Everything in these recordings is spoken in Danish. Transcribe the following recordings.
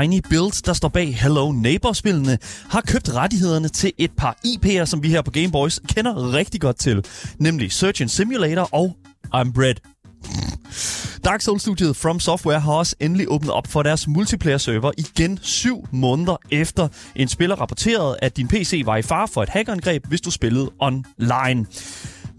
Tiny Build, der står bag Hello Neighbor-spillene, har købt rettighederne til et par IP'er, som vi her på Gameboys kender rigtig godt til, nemlig Surgeon Simulator og I'm Bread. Dark Souls-studiet From Software har også endelig åbnet op for deres multiplayer-server igen syv måneder efter en spiller rapporterede, at din PC var i fare for et hackerangreb, hvis du spillede online.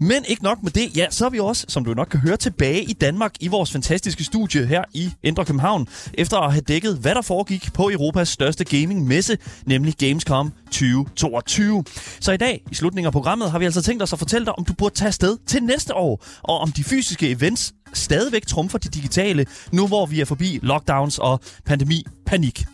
Men ikke nok med det, ja, så er vi også, som du nok kan høre, tilbage i Danmark i vores fantastiske studie her i Indre København, efter at have dækket, hvad der foregik på Europas største gaming-messe, nemlig Gamescom 2022. Så i dag, i slutningen af programmet, har vi altså tænkt os at fortælle dig, om du burde tage afsted til næste år, og om de fysiske events stadigvæk trumfer de digitale, nu hvor vi er forbi lockdowns og pandemi panik.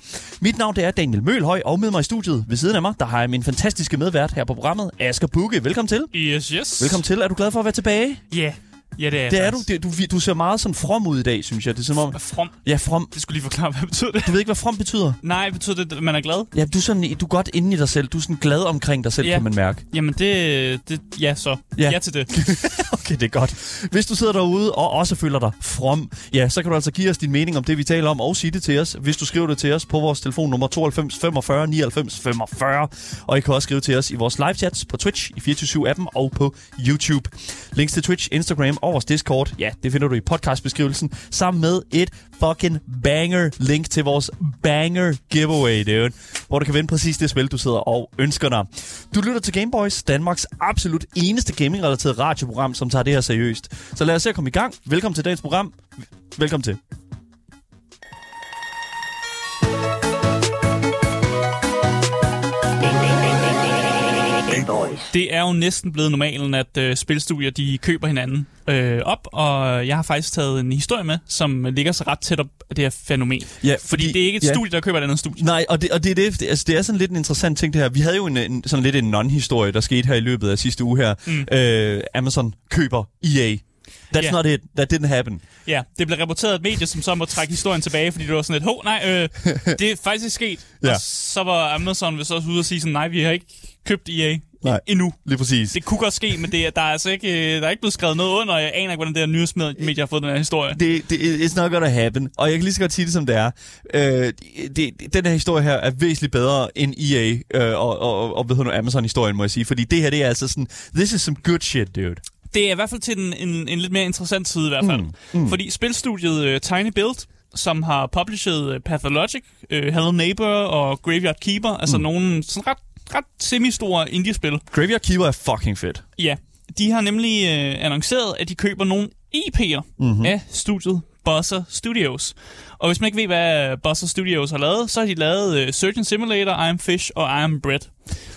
Mit navn det er Daniel Mølhøj, og med mig i studiet ved siden af mig, der har jeg min fantastiske medvært her på programmet, Asger Bukke. Velkommen til. Yes, yes. Velkommen til. Er du glad for at være tilbage? Ja, yeah. ja det er Det er du. Det, du. Du ser meget sådan from ud i dag, synes jeg. Det er som om... From? Ja, from. Det skulle lige forklare, hvad betyder det? Du ved ikke, hvad from betyder? Nej, betyder det, at man er glad? Ja, du er, sådan, du er godt inde i dig selv. Du er sådan glad omkring dig selv, Ja. kan man mærke. Jamen, det, det... Ja, så. Ja, ja til det. Okay, det er godt. Hvis du sidder derude og også føler dig from, ja, så kan du altså give os din mening om det, vi taler om, og sige det til os, hvis du skriver det til os på vores telefonnummer 92 45 99 45. Og I kan også skrive til os i vores live chats på Twitch, i 24-7-appen og på YouTube. Links til Twitch, Instagram og vores Discord, ja, det finder du i podcastbeskrivelsen, sammen med et fucking banger link til vores banger giveaway, dude, hvor du kan vinde præcis det spil, du sidder og ønsker dig. Du lytter til Gameboys, Danmarks absolut eneste gaming-relateret radioprogram, som tager det her seriøst. Så lad os se at komme i gang. Velkommen til dagens program. Velkommen til. Det er jo næsten blevet normalen, at øh, spilstudier de køber hinanden øh, op, og jeg har faktisk taget en historie med, som ligger så ret tæt op af det her fænomen. Ja, Fordi det er ikke et ja. studie, der køber et andet studie. Nej, og det, og det er det. det- Altså, det er sådan lidt en interessant ting, det her. Vi havde jo en, en sådan lidt en non-historie, der skete her i løbet af sidste uge her. Mm. Øh, Amazon køber EA. That's Ja. not it. That didn't happen. Ja, det blev rapporteret af et medie, som så må trække historien tilbage, fordi det var sådan lidt, hov, nej, øh, det er faktisk sket. Ja. Og så var Amazon vist også ude og sige sådan, nej, vi har ikke købt EA Nej. endnu. Lige præcis. Det kunne godt ske, men det, er- der er altså ikke, øh, der er ikke blevet skrevet noget under, og jeg aner ikke, hvordan det her nyhedsmedie har fået den her historie. det, det, it's not gonna happen. Og jeg kan lige så godt sige det, som det er. Øh, det, den her historie her er væsentligt bedre end EA øh, og, og, og hvad hedder nu, Amazon-historien, må jeg sige. Fordi det her, det er altså sådan, this is some good shit, dude. Det er i hvert fald til en, en, en lidt mere interessant side i hvert fald. Mm, mm. Fordi spilstudiet uh, Tiny Build, som har published uh, Pathologic, uh, Hello Neighbor og Graveyard Keeper, altså nogle sådan ret, ret semi-store indie-spil. Graveyard Keeper er fucking fedt. Ja, de har nemlig uh, annonceret, at de køber nogle EP'er mm-hmm. af studiet Buzzer Studios. Og hvis man ikke ved, hvad Buzzer Studios har lavet, så har de lavet uh, Surgeon Simulator, I Am Fish og I Am Bread.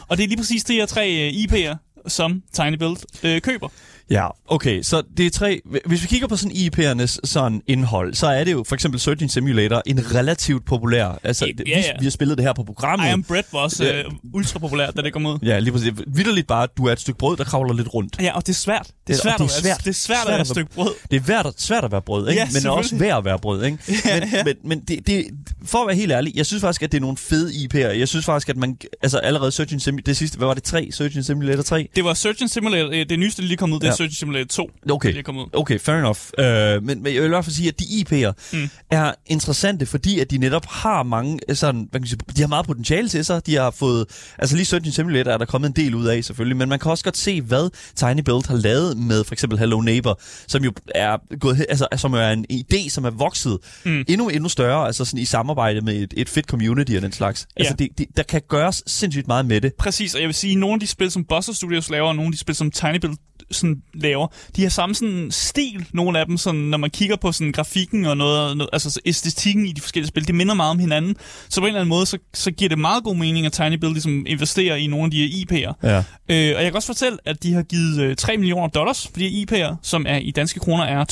Og det er lige præcis de her tre uh, EP'er, som Tiny Build uh, køber. Ja, okay, så det er tre... Hvis vi kigger på sådan IP'ernes sådan indhold, så er det jo for eksempel Surgeon Simulator en relativt populær... Altså, Ja, det, vi, ja. vi har spillet det her på programmet. I Am Bread var også Ja. øh, ultra populært, da det kom ud. Ja, lige præcis. Vitterligt bare, du er et stykke brød, der kravler lidt rundt. Ja, og det er svært. Det er svært, det er svært. det er svært, Svært at være et stykke brød. Det er værd, svært at være brød, ikke? Ja, men også værd at være brød, ikke? men, men, men det, det, for at være helt ærlig, jeg synes faktisk, at det er nogle fede IP'er. Jeg synes faktisk, at man... Altså allerede Surgeon Simulator... Det sidste, hvad var det? 3? Surgeon Simulator 3? Det var Surgeon Simulator, øh, det nyeste, der lige kom ud, det Ja. Surgeon Simulator 2. Okay. Det er ud. Okay, fair enough. Uh, men, men jeg vil i hvert fald sige, at de IP'er mm. er interessante, fordi at de netop har mange øh, sådan, hvad kan sige, de har meget potentiale til sig. De har fået, altså lige Surgeon Simulator er der kommet en del ud af selvfølgelig, men man kan også godt se, hvad Tiny Build har lavet med for eksempel Hello Neighbor, som jo er gået, altså, som er en idé, som er vokset mm. endnu, endnu større, altså sådan i samarbejde med et, et fedt community og den slags. Altså Ja. det, det, der kan gøres sindssygt meget med det. Præcis, og jeg vil sige, at nogle af de spil, som Buster Studios laver, og nogle af de spil, som Tiny Build sådan laver, de har samme sådan stil, nogle af dem, sådan, når man kigger på sådan grafikken og noget, noget, altså så æstetikken i de forskellige spil, det minder meget om hinanden. Så på en eller anden måde, så, så giver det meget god mening, at Tiny Build ligesom investerer i nogle af de her IP'er. Ja. Øh, og jeg kan også fortælle, at de har givet øh, 3 millioner dollars for de IP'er, som er i danske kroner er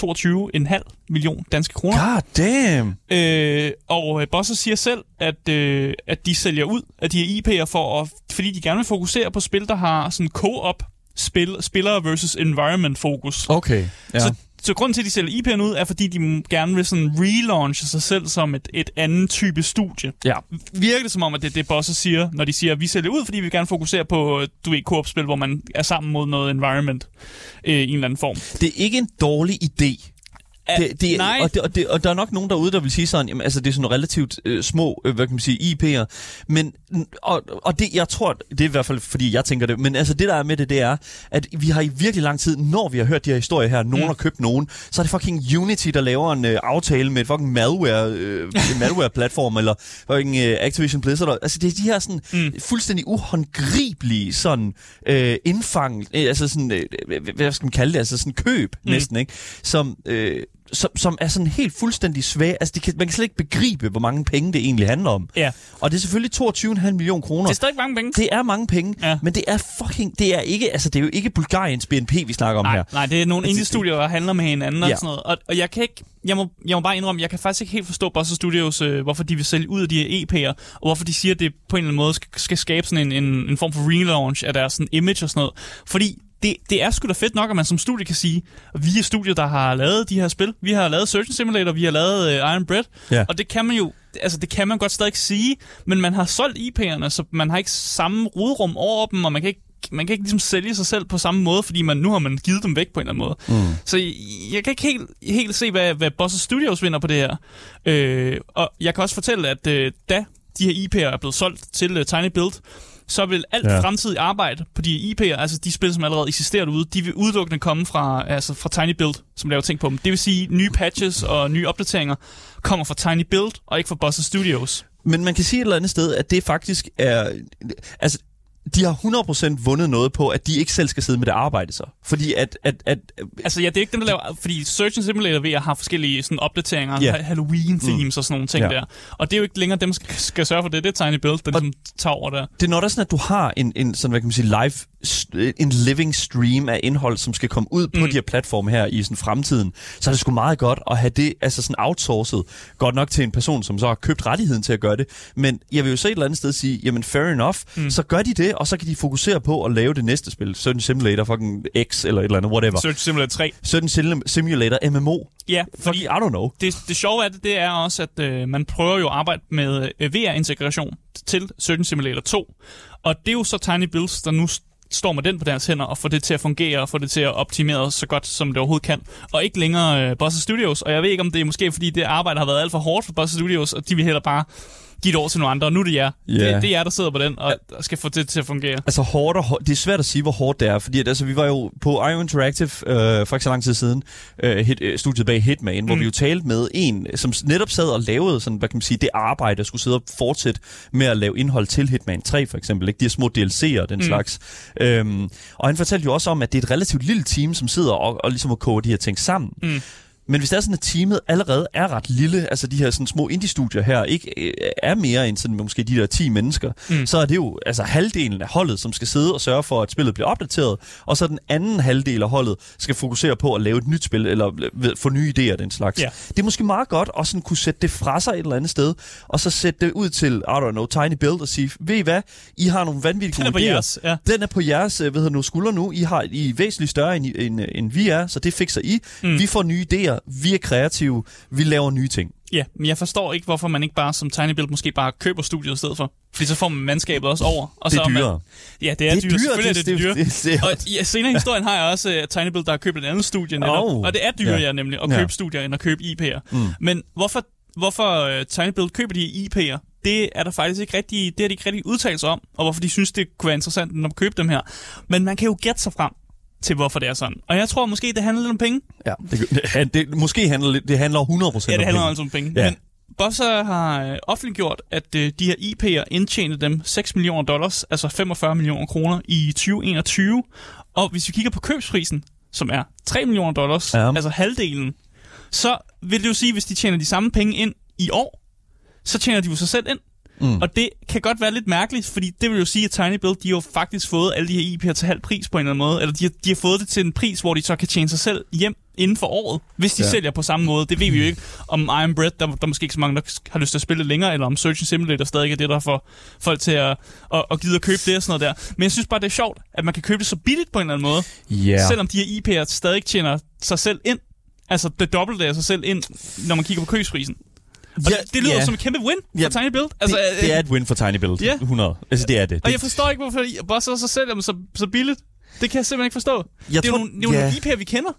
22,5 million danske kroner. God damn! Øh, og øh, Bosser siger selv, at, øh, at de sælger ud af de her IP'er, for at, fordi de gerne vil fokusere på spil, der har sådan co-op spil, spiller versus environment fokus. Okay. Ja. Så, Så grunden til, at de sælger IP'erne ud, er fordi, de gerne vil sådan relaunche sig selv som et, et andet type studie. Ja. Virker det som om, at det er det, Bosser siger, når de siger, at vi sælger ud, fordi vi vil gerne fokusere på, du ved, koop-spil, hvor man er sammen mod noget environment øh, i en eller anden form. Det er ikke en dårlig idé. Det, det, nej. Og, det, og, det, og der er nok nogen derude, der vil sige sådan, jamen, altså det er sådan relativt øh, små, øh, hvad kan man sige, IP'er, men, og, og det, jeg tror, det er i hvert fald, fordi jeg tænker det, men altså det der er med det, det er, at vi har i virkelig lang tid, når vi har hørt de her historier her, nogen mm. har købt nogen, så er det fucking Unity, der laver en øh, aftale med et fucking malware, øh, malware-platform, eller fucking øh, Activision Blizzard, altså det er de her sådan mm. fuldstændig uhåndgribelige sådan øh, indfang, øh, altså sådan, øh, hvad skal man kalde det, altså sådan køb mm. næsten, ikke? Som, øh, som, som er sådan helt fuldstændig svag. Altså, de kan, man kan slet ikke begribe, hvor mange penge det egentlig handler om. Ja. Og det er selvfølgelig 22,5 millioner kroner. Det er stadig mange penge. Det er mange penge, Ja. men det er fucking... Det er, ikke, altså, det er jo ikke Bulgariens BNP, vi snakker om Nej, her. nej, det er nogle Altså, indie-studier, der handler med hinanden og Ja. sådan noget. Og, og jeg kan ikke... Jeg må, jeg må bare indrømme, jeg kan faktisk ikke helt forstå Bosser Studios, øh, hvorfor de vil sælge ud af de her EP'er, og hvorfor de siger, at det på en eller anden måde skal, skal skabe sådan en, en, en form for relaunch af deres sådan, image og sådan noget. Fordi det, det er sgu da fedt nok, at man som studie kan sige, vi er studiet, der har lavet de her spil. Vi har lavet Surgeon Simulator, vi har lavet øh, Iron Bread, Ja. og det kan man jo, altså det kan man godt stadig sige, men man har solgt IP'erne, så man har ikke samme rodrum over dem, og man kan ikke man kan ikke ligesom sælge sig selv på samme måde, fordi man nu har man givet dem væk på en eller anden måde. Mm. Så jeg, jeg kan ikke helt, helt se, hvad, hvad Bosses Studios vinder på det her. Øh, og jeg kan også fortælle, at øh, da de her IP'er er blevet solgt til øh, Tiny Build, så vil alt Ja. ja. fremtidig arbejde på de IP'er, altså de spil, som allerede eksisterer derude, de vil udelukkende komme fra, altså fra Tiny Build, som laver ting på dem. Det vil sige, nye patches og nye opdateringer kommer fra Tiny Build, og ikke fra Bosses Studios. Men man kan sige et eller andet sted, at det faktisk er... Altså, de har 100% vundet noget på, at de ikke selv skal sidde med det arbejde så. Fordi at... at, at Altså ja, det er ikke dem, der laver... Fordi Search and Simulator ved at have forskellige sådan, opdateringer, yeah. Halloween-themes mm. og sådan nogle ting Ja. der. Og det er jo ikke længere dem, der skal, skal sørge for det. Det er Tiny Build, der ligesom tager over der. det er når der er sådan, at du har en, en sådan, hvad kan man sige, live, en living stream af indhold, som skal komme ud på Mm. de her platforme her i sådan fremtiden, så er det sgu meget godt at have det altså sådan outsourcet, godt nok til en person, som så har købt rettigheden til at gøre det, men jeg vil jo så et eller andet sted sige, jamen fair enough, mm. så gør de det, og så kan de fokusere på at lave det næste spil, Certain Simulator fucking X eller et eller andet, whatever. Search Simulator 3. Certain Sim- Simulator MMO. Ja, Fordi, fordi I don't know. det, det sjove af det, det er også, at øh, man prøver jo at arbejde med øh, VR-integration til Certain Simulator 2. Og det er jo så Tiny Builds, der nu står med den på deres hænder og får det til at fungere og får det til at optimere så godt, som det overhovedet kan. Og ikke længere øh, Boss Studios. Og jeg ved ikke, om det er måske, fordi det arbejde har været alt for hårdt for Boss Studios, og de vil heller bare give det over til nogle andre. Og nu er det jer. Ja. Det, det er jer, der sidder på den og skal få det til at fungere. Altså hårdt og hårdt. Det er svært at sige, hvor hårdt det er, fordi at, altså, vi var jo på IO Interactive øh, for ikke så lang tid siden, øh, hit, øh, studiet bag Hitman, mm. hvor vi jo talte med en, som netop sad og lavede sådan, hvad kan man sige, det arbejde, der skulle sidde og fortsætte med at lave indhold til Hitman 3 for eksempel, ikke? de her små DLC'er og den mm. Slags. Øhm, og han fortalte jo også om, at det er et relativt lille team, som sidder og, og ligesom at koge de her ting sammen. Mm. Men hvis det er sådan, at teamet allerede er ret lille, altså de her sådan små indie-studier her, ikke øh, er mere end sådan måske de der 10 mennesker, mm. Så er det jo altså halvdelen af holdet, som skal sidde og sørge for, at spillet bliver opdateret, og så den anden halvdel af holdet skal fokusere på at lave et nyt spil, eller øh, få nye idéer og den slags. Ja. Det er måske meget godt at sådan kunne sætte det fra sig et eller andet sted, og så sætte det ud til, I don't know, Tiny Build og sige, ved I hvad, I har nogle vanvittige Den er på idéer. jeres. Ja. Den er på jeres øh, hvad hedder nu, skuldre nu. I har I er væsentligt større, end, end, end vi er, så det fikser I. Mm. Vi får nye idéer. Vi er kreative. Vi laver nye ting. Ja, men jeg forstår ikke, hvorfor man ikke bare som Tiny Build måske bare køber studiet i stedet for. Fordi så får man mandskabet også over. Og Det så er man, dyrere. Ja, det er, dyrt. Selvfølgelig er det, det, dyrt. Det, det, Og ja, senere i historien har jeg også uh, Tiny Build, der har købt et andet studie netop. Oh. Og det er dyrere Ja. ja. nemlig at Ja. købe studier, end at købe IP'er. Mm. Men hvorfor, hvorfor uh, Tiny Build køber de IP'er, det er der faktisk ikke rigtig, det er de ikke rigtig udtalt sig om, og hvorfor de synes, det kunne være interessant at købe dem her. Men man kan jo gætte sig frem til, hvorfor det er sådan. Og jeg tror måske, det handler lidt om penge. ja, det, det, det, måske handler lidt- det handler 100% Ja, om det handler penge. altså om penge. Ja. Ja. Men Bosser har øh, offentliggjort, at øh, de her IP'er indtjente dem 6 millioner dollars, altså 45 millioner kroner i 2021. Og hvis vi kigger på købsprisen, som er 3 millioner dollars, Ja. ja. altså halvdelen, så vil det jo sige, hvis de tjener de samme penge ind i år, så tjener de jo sig selv ind. Mm. Og det kan godt være lidt mærkeligt, fordi det vil jo sige, at Tiny Build, de har jo faktisk fået alle de her IP'er til halv pris på en eller anden måde. Eller de har, de har fået det til en pris, hvor de så kan tjene sig selv hjem inden for året, hvis de Ja. sælger på samme måde. Det ved vi jo ikke. Om Iron Bread, der, der er måske ikke så mange, der har lyst til at spille det længere, eller om Search and Simulator stadig er det, der får folk til at, at, at gide at købe det og sådan noget der. Men jeg synes bare, det er sjovt, at man kan købe det så billigt på en eller anden måde, Ja. selvom de her IP'er stadig tjener sig selv ind. Altså, det dobbelte af sig selv ind, når man kigger på køsprisen. Og Ja, det, lyder ja. som et kæmpe win for Ja, Tiny Build. Altså, det, det er et win for Tiny Build. Ja. 100. Altså, det er det. Og jeg forstår ikke, hvorfor I bosser sig selv dem så, så billigt. Det kan jeg simpelthen ikke forstå. Jeg det er tror- jo nogle, det er ja. nogle IP'er, vi kender.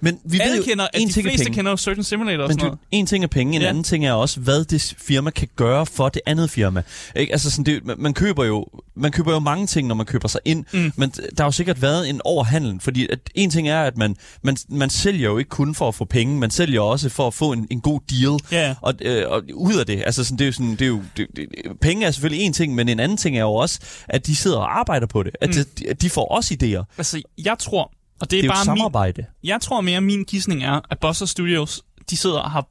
Men vi ved Alle jo, kender, en de ting fleste kender jo Surgeon Simulator og Men sådan du, noget. en ting er penge, en Ja. anden ting er også, hvad det firma kan gøre for det andet firma. Ikke? Altså sådan, det, man- køber jo, man køber jo mange ting, når man køber sig ind, Mm. men der har jo sikkert været en overhandel, fordi at en ting er, at man, man, man sælger jo ikke kun for at få penge, man sælger også for at få en, en god deal. Ja. Og, øh, og ud af det, altså sådan, det er jo sådan, det er jo, det, det, penge er selvfølgelig en ting, men en anden ting er jo også, at de sidder og arbejder på det, at, Mm. de, at de får også idéer. Altså, jeg tror, og det Det er, er jo bare et min, samarbejde. jeg tror mere, min gissning er, at Bosser Studios, de sidder og har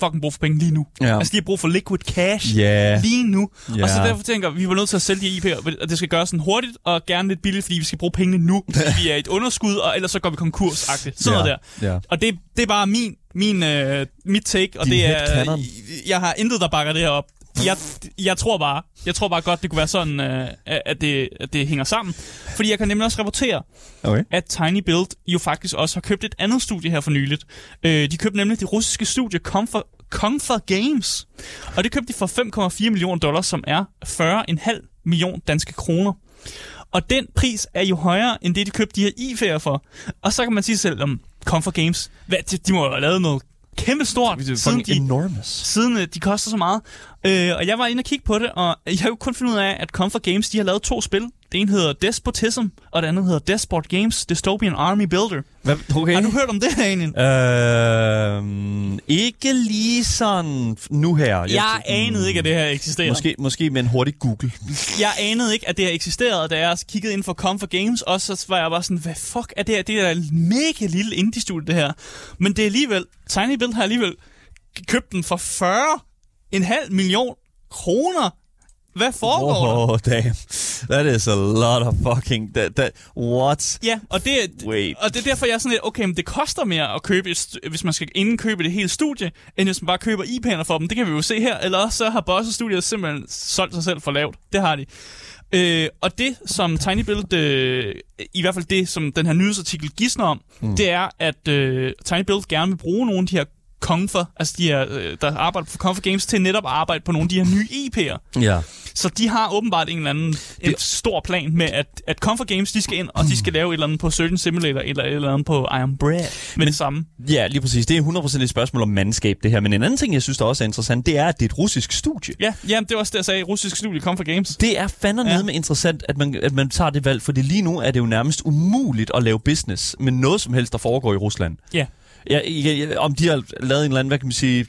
fucking brug for penge lige nu. Ja. Altså, de har brug for liquid cash Ja. lige nu. Ja. Og så derfor tænker vi, vi var nødt til at sælge de IP'er, og det skal gøres sådan hurtigt og gerne lidt billigt, fordi vi skal bruge pengene nu, fordi vi er et underskud, og ellers så går vi konkurs -agtigt. Sådan noget der. Ja. Og det, det er bare min, min, øh, mit take, og Din det er, jeg har intet, der bakker det her op. Jeg, jeg tror bare, jeg tror bare godt, det kunne være sådan, øh, at, det, at det hænger sammen. Fordi jeg kan nemlig også rapportere, Okay. at Tiny Build jo faktisk også har købt et andet studie her for nyligt. Øh, de købte nemlig det russiske studie Comfort, Comfort Games. Og det købte de for 5,4 millioner dollars, som er 40,5 millioner danske kroner. Og den pris er jo højere, end det, de købte de her IFA'er for. Og så kan man sige sig selv om Comfort Games, hvad, de, de må jo have lavet noget kæmpe stort, siden de, enormous. siden øh, de koster så meget. Øh, og jeg var inde og kigge på det, og jeg jo kun fundet ud af, at Comfort Games de har lavet to spil. Det ene hedder Despotism, og det andet hedder Despot Games Dystopian Army Builder. Hvad, okay. Har du hørt om det her, Anin? Øhm, ikke lige sådan nu her. Jeg anede ikke, at det her eksisterer. Måske, måske med en hurtig Google. Jeg anede ikke, at det her eksisterede, da jeg kiggede ind for Comfort Games, og så var jeg bare sådan, hvad fuck er det her? Det er et mega lille indie-studie, det her. Men det er alligevel, Tiny Build har alligevel købt den for 40 en halv million kroner. Hvad foregår der? Oh, damn. That is a lot of fucking... That, that, what? Ja, og det, Wait. og det er derfor, jeg er sådan lidt, okay, men det koster mere at købe, et, hvis man skal indkøbe det hele studie, end hvis man bare køber IP'erne for dem. Det kan vi jo se her. Eller også så har Bosse Studios simpelthen solgt sig selv for lavt. Det har de. Øh, og det, som Tiny Build, øh, i hvert fald det, som den her nyhedsartikel gidsner om, mm. det er, at øh, Tiny Build gerne vil bruge nogle af de her Comfort, altså de her, øh, der arbejder for Comfort Games, til netop at arbejde på nogle af de her nye IP'er. Ja. Så de har åbenbart en eller anden en Det- stor plan med, at, at Comfort Games, de skal ind, og de skal lave et eller andet på Surgeon Simulator, eller et eller andet på I Am Bread, med det samme. Ja, lige præcis. Det er 100% et spørgsmål om mandskab, det her. Men en anden ting, jeg synes, der også er interessant, det er, at det er et russisk studie. Ja, ja det var også det, jeg sagde. Russisk studie Comfort Games. Det er fandme Ja. med interessant, at man, at man tager det valg, fordi lige nu er det jo nærmest umuligt at lave business med noget som helst, der foregår i Rusland. Ja. Ja, ja, ja, om de har lavet en eller anden, hvad kan man sige,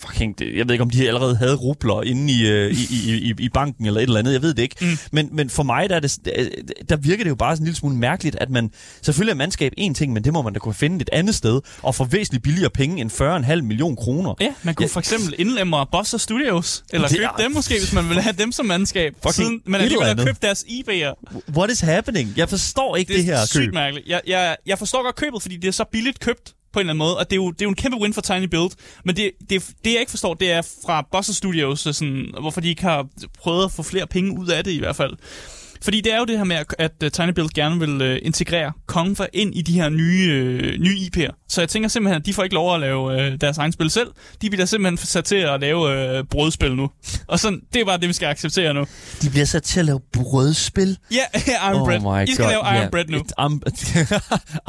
fucking, det- jeg ved ikke, om de allerede havde rubler inde i, øh, i, i, i, i banken eller et eller andet, jeg ved det ikke. Mm. Men, men for mig, der, er det, der virker det jo bare sådan en lille smule mærkeligt, at man, selvfølgelig er mandskab en ting, men det må man da kunne finde et andet sted, og for væsentligt billigere penge end 40,5 million kroner. Ja, man kunne Ja. for eksempel indlemme Bossa Studios, eller Det købe er- dem måske, hvis man vil have dem som mandskab, Fucking siden man alligevel har købt deres IB'er. What is happening? Jeg forstår ikke Det det, er her sygt køb. mærkeligt. Jeg, jeg, jeg forstår godt købet, fordi det er så billigt købt på en eller anden måde, og det er jo, det er jo en kæmpe win for Tiny Build. Men det, det, det jeg ikke forstår, det er fra Buzzer Studios, så sådan, hvorfor de ikke har prøvet at få flere penge ud af det i hvert fald. Fordi det er jo det her med, at- at uh, Tiny Build gerne vil uh, integrere Kongfa ind i de her nye, uh, nye IP'er. Så jeg tænker simpelthen, at de får ikke lov at lave uh, deres egen spil selv. De bliver simpelthen sat til at lave uh, brødspil nu. Og sådan, det er bare det, vi skal acceptere nu. De bliver sat til at lave brødspil. Ja, Iron Bread. I skal lave Iron yeah. Bread nu. It,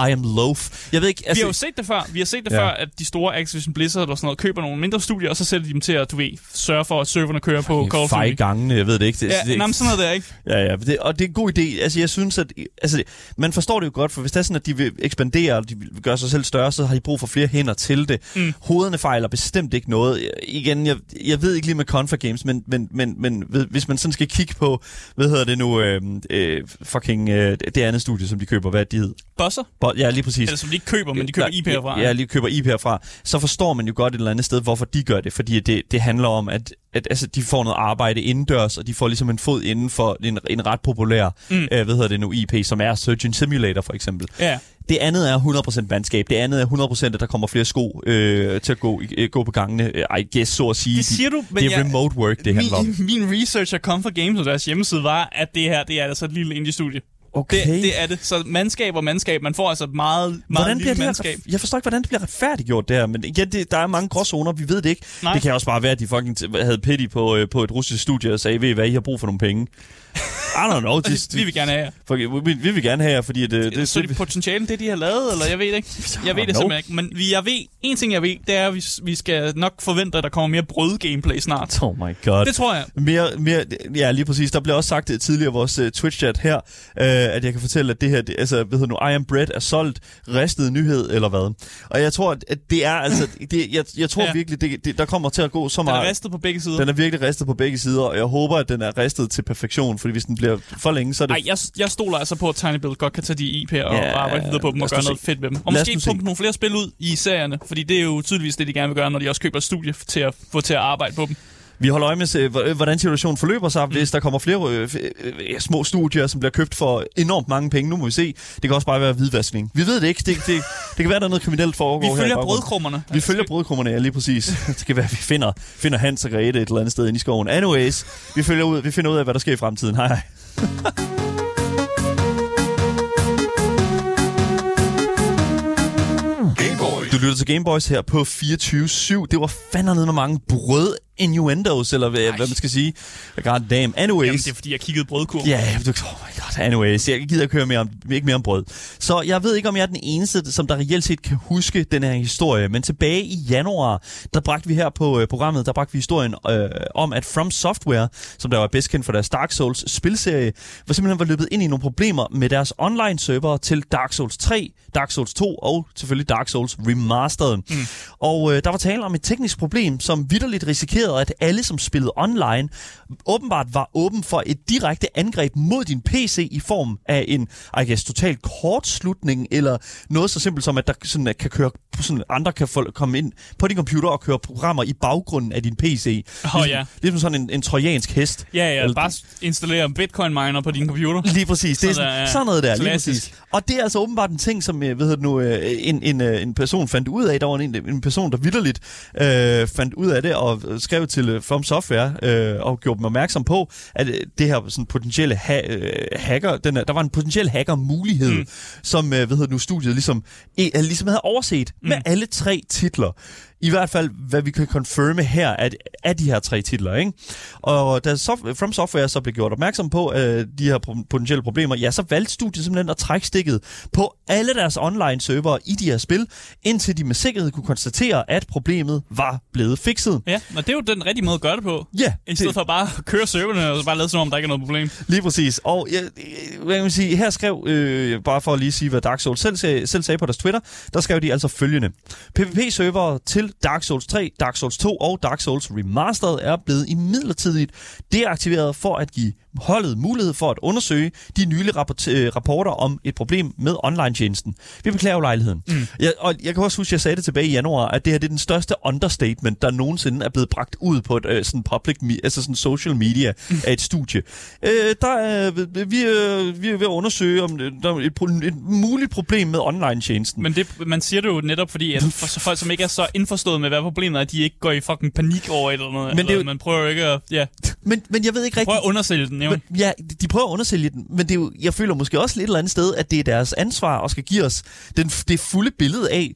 I am loaf. Jeg ved ikke, Vi altså... har jo set det før. Vi har set det Ja. før, at de store Activision Blizzard og sådan noget køber nogle mindre studier, og så sætter de dem til at, du ved, sørge for, at serverne kører på Call of Fej Duty. gangene, jeg ved det ikke. Det, Ja, det, nej, men sådan noget der, ikke? Ja, ja, det, og det er en god idé. Altså, jeg synes, at altså, man forstår det jo godt, for hvis det er sådan, at de vil ekspandere, og de vil gøre sig selv større, så har de brug for flere hænder til det. Mm. Hovederne fejler bestemt ikke noget. Igen, jeg, jeg ved ikke lige med Confa Games, men, men, men, men ved- hvis man sådan skal kigge på, hvad hedder det nu, øh, øh, fucking øh, det andet studie, som de køber, hvad de hed? Bosser? Bo- Ja, lige præcis. Eller som de ikke køber, men de køber IP'er fra. Ja, lige køber IP'er fra. Så forstår man jo godt et eller andet sted, hvorfor de gør det. Fordi det, det handler om, at, at altså, de får noget arbejde indendørs, og de får ligesom en fod inden for en, en ret populær, Mm. øh, hvad hedder det nu, IP, som er Surgeon Simulator for eksempel. ja. Det andet er 100% mandskab. Det andet er 100% at der kommer flere sko øh, til at gå, øh, gå på gangene. Øh, I guess, så at sige. Det siger du, men det er jeg- remote work, det handler om. min, min research af Comfort Games og deres hjemmeside var, at det her, det er altså et lille indie-studie. Okay. Det, det er det. Så mandskab og mandskab, man får altså meget, meget Hvordan bliver det mandskab. her, jeg forstår ikke, hvordan det bliver retfærdiggjort der, men ja, det, der er mange gråzoner, vi ved det ikke. Nej. Det kan også bare være, at de fucking havde pity på, øh, på et russisk studie og sagde, ved I hvad, I har brug for nogle penge. I don't know. Det, Vi vil gerne have jer. for, vi, vi, vil gerne have jer, fordi det, det, Det, så er det potentialen, det de har lavet, eller jeg ved det ikke. Jeg ved det simpelthen ikke. Men vi, jeg ved, en ting jeg ved, det er, at vi, vi skal nok forvente, at der kommer mere brød-gameplay snart. Oh my god. Det tror jeg. Mere, mere, ja, lige præcis. Der blev også sagt øh, tidligere i vores uh, Twitch-chat her, uh, at jeg kan fortælle, at det her, det, altså, hvad hedder nu, I Am Bread er solgt ristet nyhed, eller hvad. Og jeg tror, at det er altså, det, jeg, jeg tror Ja. virkelig, det, det, der kommer til at gå så Den er meget. ristet på begge sider. Den er virkelig ristet på begge sider, og jeg håber, at den er ristet til perfektion, fordi hvis den bliver for længe, så er det... Ej, jeg, jeg stoler altså på, at Tiny Build godt kan tage de IP'er og Ja, arbejde videre på dem og gøre noget se. fedt ved dem. Og måske pumpe nogle flere spil ud i serierne, fordi det er jo tydeligvis det, de gerne vil gøre, når de også køber et studie til at få til at arbejde på dem. Vi holder øje med, hvordan situationen forløber sig, hvis der kommer flere øh, øh, små studier, som bliver købt for enormt mange penge. Nu må vi se. Det kan også bare være hvidvaskning. Vi ved det ikke. Det, det, det kan være, der er noget kriminelt foregår Vi følger brødkrummerne. Vi følger brødkrummerne, ja, lige præcis. Det kan være, at vi finder, finder Hans og Grete et eller andet sted inde i skoven. Anyways, vi, følger ud, vi finder ud af, hvad der sker i fremtiden. Hej hej. Du lytter til Gameboys her på 24-7. Det var fandme med mange brød innuendos, eller hvad, hvad man skal sige. God damn. Anyways. Jamen, det er fordi, jeg kiggede brødkurven. Ja, yeah, oh my god, anyways, jeg gider ikke høre mere om, ikke mere om brød. Så jeg ved ikke, om jeg er den eneste, som der reelt set kan huske den her historie, men tilbage i januar, der bragte vi her på øh, programmet, der bragte vi historien øh, om, at From Software, som der var bedst kendt for deres Dark Souls spilserie, var simpelthen var løbet ind i nogle problemer med deres online server til Dark Souls 3, Dark Souls 2 og selvfølgelig Dark Souls Remastered. Mm. Og øh, der var tale om et teknisk problem, som vidderligt risikerede, at alle, som spillede online, åbenbart var åben for et direkte angreb mod din PC i form af en, I guess, total kortslutning, eller noget så simpelt som, at der sådan, at kan køre, sådan, andre kan få, komme ind på din computer og køre programmer i baggrunden af din PC. Ligesom, Åh, ja. ligesom sådan en, en trojansk hest. Ja, ja, Eller- bare installere bitcoin miner på din computer. Lige præcis. Det er Sådan ja. sådan noget der, lige præcis. Og det er altså åbenbart en ting, som øh, hvad hedder det nu, øh, en, en, øh, en person fandt ud af. Der var en, en person, der vidderligt øh, fandt ud af det og skrev til øh, From Software øh, og gjorde dem opmærksom på, at øh, det her sådan potentielle ha- øh, hacker, den er, der var en potentiel hacker-mulighed, mm. som øh, hvad hedder nu, studiet ligesom, eh, ligesom havde overset mm. med alle tre titler. I hvert fald, hvad vi kan confirme her, at af de her tre titler, ikke? Og da soft- From Software så blev gjort opmærksom på øh, de her potentielle problemer, ja, så valgte studiet simpelthen at trække stikket på alle deres online servere i de her spil, indtil de med sikkerhed kunne konstatere, at problemet var blevet fikset. Ja, og det er jo den rigtige måde at gøre det på. Ja, I stedet for bare at køre serverne og så bare lade som om, der ikke er noget problem. Lige præcis. Og jeg, hvad kan man sige, her skrev, øh, bare for at lige sige, hvad Dark Souls selv, selv sagde på deres Twitter, der skrev de altså følgende. PvP-servere til Dark Souls 3, Dark Souls 2 og Dark Souls Remastered er blevet imidlertidigt deaktiveret for at give holdet mulighed for at undersøge de nylige rapport- øh, rapporter om et problem med online-tjenesten. Vi beklager lejligheden. Mm. Jeg, og jeg kan også huske, at jeg sagde det tilbage i januar, at det her det er den største understatement, der nogensinde er blevet bragt ud på et øh, sådan public, me- altså sådan social media mm. af et studie. Øh, der er, vi, øh, vi er ved at undersøge, om øh, der er et, pro- et muligt problem med online-tjenesten. Men det, man siger det jo netop, fordi at for så folk, som ikke er så indforstået med, hvad problemet er, de ikke går i fucking panik over et eller noget. Men det er eller, man prøver jo ikke at... Ja, Men, men jeg ved ikke rigtigt... at undersælge den, jo. Men, ja, de prøver at undersælge den, men det er jo, jeg føler måske også lidt et eller andet sted, at det er deres ansvar at skal give os den, det fulde billede af,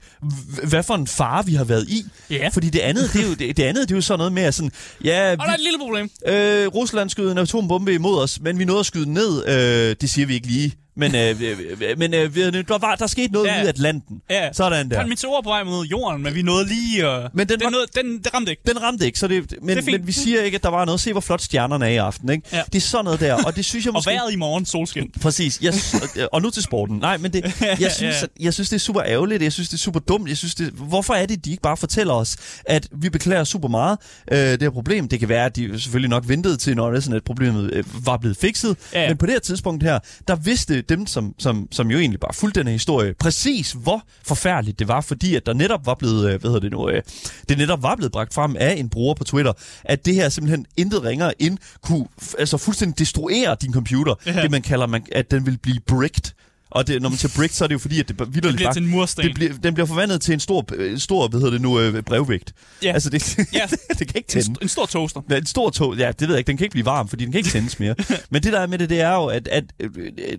hvad for en fare vi har været i. Ja. Fordi det andet, det er jo, det, det andet, det er jo sådan noget med, at sådan, ja, Og der er et lille problem. Øh, Rusland skød en atombombe imod os, men vi nåede at skyde den ned. Øh, det siger vi ikke lige. Men, øh, øh, øh, men øh, der, var, der skete noget Ja. ja. ud af Atlanten. Ja. Sådan Der er en meteor på vej mod jorden, men vi nåede lige at... Men den det, var- nåede, den, det ramte ikke. Den ramte ikke, så det, men, Det men vi siger ikke, at der var noget. Se, hvor flot stjernerne er i aften. Ikke? Ja. Det er sådan noget der, og det synes jeg Og måske... vejret i morgen, solskin. Præcis. Jeg, sy- og nu til sporten. Nej, men det, jeg, synes, Ja. at, jeg synes, det er super ærgerligt. Jeg synes, det er super dumt. Jeg synes, det, hvorfor er det, de ikke bare fortæller os, at vi beklager super meget øh, det her problem? Det kan være, at de selvfølgelig nok ventede til, når det sådan, at problemet øh, var blevet fikset. Ja. Men på det her tidspunkt her, der vidste dem, som, som, som jo egentlig bare fulgte den her historie, præcis hvor forfærdeligt det var, fordi at der netop var blevet, øh, hvad hedder det nu, øh, det netop var blevet bragt frem af en bruger på Twitter, at det her simpelthen intet ringer ind kunne altså fuldstændig destruere din computer. Ja. Det man kalder, man, at den vil blive bricked. Og det, når man siger brick, så er det jo fordi, at det vildt Det bliver bare... til en mursten. Det bliver, den bliver forvandlet til en stor, øh, stor hvad hedder det nu, øh, brevvægt. Ja. Altså, det, Ja. det kan ikke en, tænde. st- en stor toaster. Ja, en stor tog, ja, det ved jeg ikke, den kan ikke blive varm, fordi den kan ikke tændes mere. Men det der er med det, det er jo, at, at øh, øh,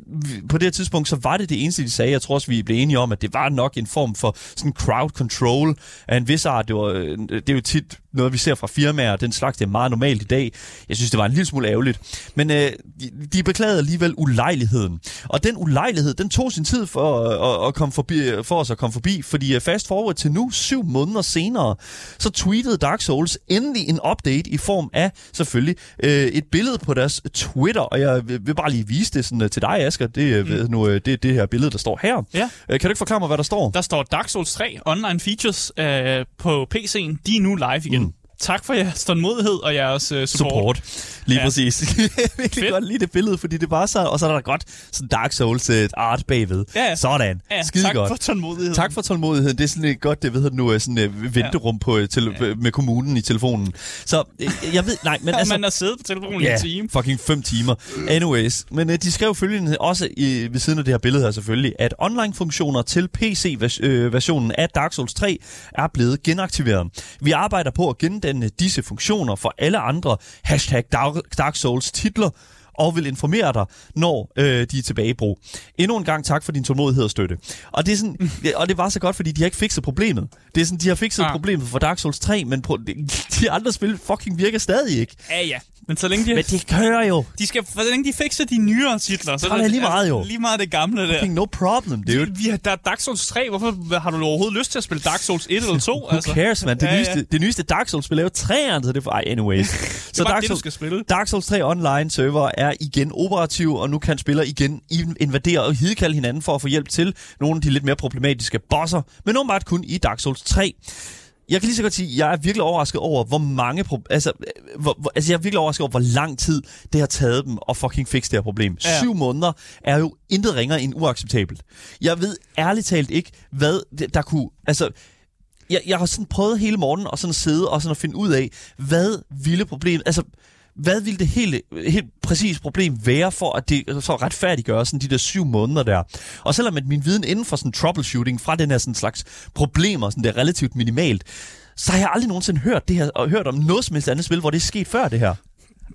på det her tidspunkt, så var det det eneste, de sagde. Jeg tror også, vi blev enige om, at det var nok en form for sådan crowd control af en vis art. Det, var, øh, det er jo tit noget, vi ser fra firmaer, den slags, det er meget normalt i dag. Jeg synes, det var en lille smule ærgerligt. Men øh, de, de beklagede alligevel ulejligheden. Og den ulejlighed, den tog sin tid for, at, at komme forbi, for os at komme forbi, fordi øh, fast forward til nu, syv måneder senere, så tweetede Dark Souls endelig en update i form af selvfølgelig øh, et billede på deres Twitter, og jeg vil, bare lige vise det sådan, øh, til dig, Asger. Det, mm. ved nu, øh, det er det her billede, der står her. Ja. Øh, kan du ikke forklare mig, hvad der står? Der står Dark Souls 3 online features øh, på PC'en. De er nu live igen. Mm. Tak for jeres tålmodighed og jeres øh, support. Support. Lige ja. Præcis. jeg virkelig Fedt. godt lide det billede, fordi det var så, og så er der godt sådan Dark Souls øh, art bagved. Ja. Sådan. Ja, Skide tak godt. for tålmodigheden. Tak for tålmodigheden. Det er sådan et godt, det ved jeg nu, øh, sådan et venterum på, øh, til, Ja. med kommunen i telefonen. Så øh, jeg ved, nej, men altså... man har siddet på telefonen i Ja, en time. fucking fem timer. Anyways, men øh, de skrev følgende også i, ved siden af det her billede her selvfølgelig, at online-funktioner til PC-versionen af Dark Souls 3 er blevet genaktiveret. Vi arbejder på at gendanne disse funktioner for alle andre hashtag Dark, Souls titler, og vil informere dig, når øh, de er tilbage i brug. Endnu en gang tak for din tålmodighed og støtte. Og det, er sådan, og det var så godt, fordi de har ikke fikset problemet. Det er sådan, de har fikset Ah. problemet for Dark Souls 3, men pro- de andre spil fucking virker stadig ikke. Ja, ja. Men så længe de, Men det kører jo. de skal, for længe de fikser de nyere titler, så Så er det lige meget, jo. Lige meget det gamle der. Fucking no problem, dude. Vi, vi har, der er Dark Souls 3. Hvorfor har du overhovedet lyst til at spille Dark Souls 1 eller 2? Who cares, man? Det, Ja, ja. nyeste, det nyeste Dark Souls-spil er jo træerne, så det er. Ej, anyways. Det så Dark det, Souls, skal spille. Dark Souls 3 online server er igen operativ, og nu kan spillere igen in- invadere og hidkalde hinanden for at få hjælp til nogle af de lidt mere problematiske bosser, men åbenbart kun i Dark Souls 3. Jeg kan lige så godt sige, at jeg er virkelig overrasket over, hvor mange... Pro- altså, øh, hvor, hvor, altså, jeg er virkelig overrasket over, hvor lang tid det har taget dem at fucking fikse det her problem. Ja. Syv måneder er jo intet ringere end uacceptabelt. Jeg ved ærligt talt ikke, hvad der kunne... Altså, jeg, jeg har sådan prøvet hele morgenen og sådan at sidde og sådan at finde ud af, hvad ville problemet... Altså, hvad ville det helt, helt præcis problem være for at det så retfærdiggøre sådan de der syv måneder der? Og selvom at min viden inden for sådan troubleshooting fra den her sådan slags problemer, sådan det er relativt minimalt, så har jeg aldrig nogensinde hørt det her, og hørt om noget som helst andet spil, hvor det er sket før det her.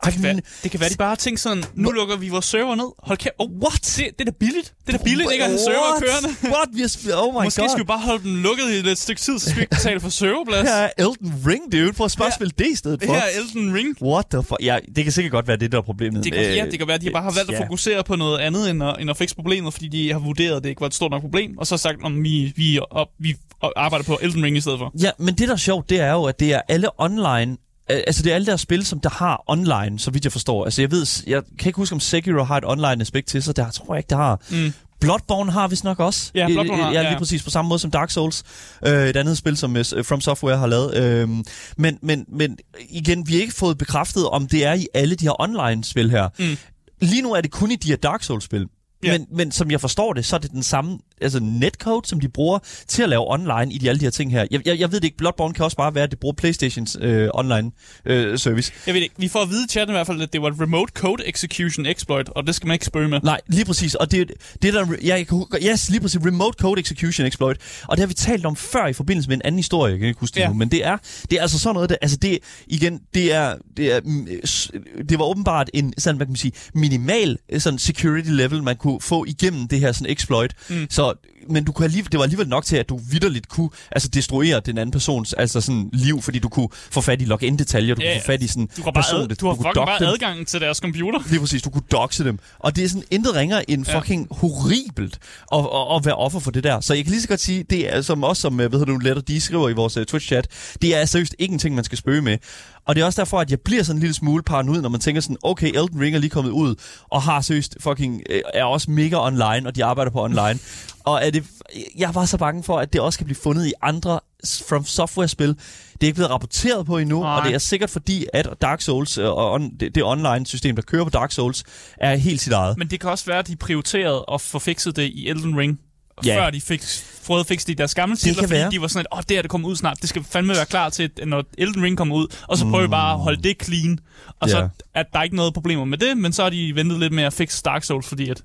Det kan, være, det kan være, de bare har tænkt sådan, nu lukker vi vores server ned. Hold kæft. Oh, what? Det, det er da billigt. Det er da billigt ikke at have server kørende. What? Vi har oh my Måske god. skal vi bare holde dem lukket i et stykke tid, så skal vi ikke betale for serverplads. Her er Elden Ring, dude. For at bare spille det i stedet Det for. her er Elden Ring. What the fuck? Ja, det kan sikkert godt være det, der er problemet. Det kan, ja, det kan være, at de bare har valgt at ja. fokusere på noget andet, end at, end at fikse problemet, fordi de har vurderet, at det ikke var et stort nok problem, og så sagt, om vi, vi, op, vi arbejder på Elden Ring i stedet for. Ja, men det der er sjovt, det er jo, at det er alle online... Altså, det er alle der spil, som der har online, så vidt jeg forstår. Altså, jeg ved, jeg kan ikke huske, om Sekiro har et online aspekt til sig. Det tror jeg ikke, det har. Mm. Bloodborne har vist nok også. Ja, Bloodborne har, ja, lige ja. præcis på samme måde som Dark Souls. Øh, et andet spil, som øh, From Software har lavet. Øh, men, men, men igen, vi har ikke fået bekræftet, om det er i alle de her online-spil her. Mm. Lige nu er det kun i de her Dark Souls-spil. Ja. Men, men som jeg forstår det, så er det den samme altså netcode, som de bruger til at lave online i de alle de her ting her. Jeg, jeg, jeg ved det ikke, Bloodborne kan også bare være, at det bruger Playstations øh, online øh, service. Jeg ved ikke, vi får at vide i chatten i hvert fald, at det var et remote code execution exploit, og det skal man ikke spørge med. Nej, lige præcis. Og det, det der, ja, jeg kan, yes, lige præcis, Remote Code Execution Exploit. Og det har vi talt om før i forbindelse med en anden historie, jeg kan ikke huske det Ja. nu, men det er, det er altså sådan noget, der, altså det, igen, det er, det er, mm, det var åbenbart en, sådan, hvad kan man sige, minimal øh, sådan security level, man kunne få igennem det her sådan exploit. Mm. Så, men du kunne alligevel, det var alligevel nok til, at du vidderligt kunne altså destruere den anden persons altså sådan liv, fordi du kunne få fat i login-detaljer, du Ja, kunne ja. få fat i sådan Du bare, person, ad, du har kunne fucking bare dem. adgang til deres computer. Lige præcis, du kunne doxe dem. Og det er sådan intet ringer end Ja. fucking horribelt at, at, at være offer for det der. Så jeg kan lige så godt sige, det er som også som, øh, hvad hedder du, Letter D skriver i vores uh, Twitch-chat, det er seriøst ikke en ting, man skal spøge med. Og det er også derfor, at jeg bliver sådan en lille smule paranoid, når man tænker sådan, okay, Elden Ring er lige kommet ud, og har seriøst fucking, øh, er også mega online, og de arbejder på online. og er det, jeg var så bange for, at det også kan blive fundet i andre From Software-spil. Det er ikke blevet rapporteret på endnu, Nej. og det er sikkert fordi, at Dark Souls øh, og on, det, det online-system, der kører på Dark Souls, er helt sit eget. Men det kan også være, at de prioriterede at få fikset det i Elden Ring, Ja. før de fik fikse det i deres gamle titler, fordi være. de var sådan, at åh, det her det kommer ud snart, det skal fandme være klar til, når Elden Ring kommer ud, og så prøver vi bare at holde det clean, og Ja. så at der er ikke noget problemer med det, men så har de ventet lidt med at fikse Dark Souls, fordi at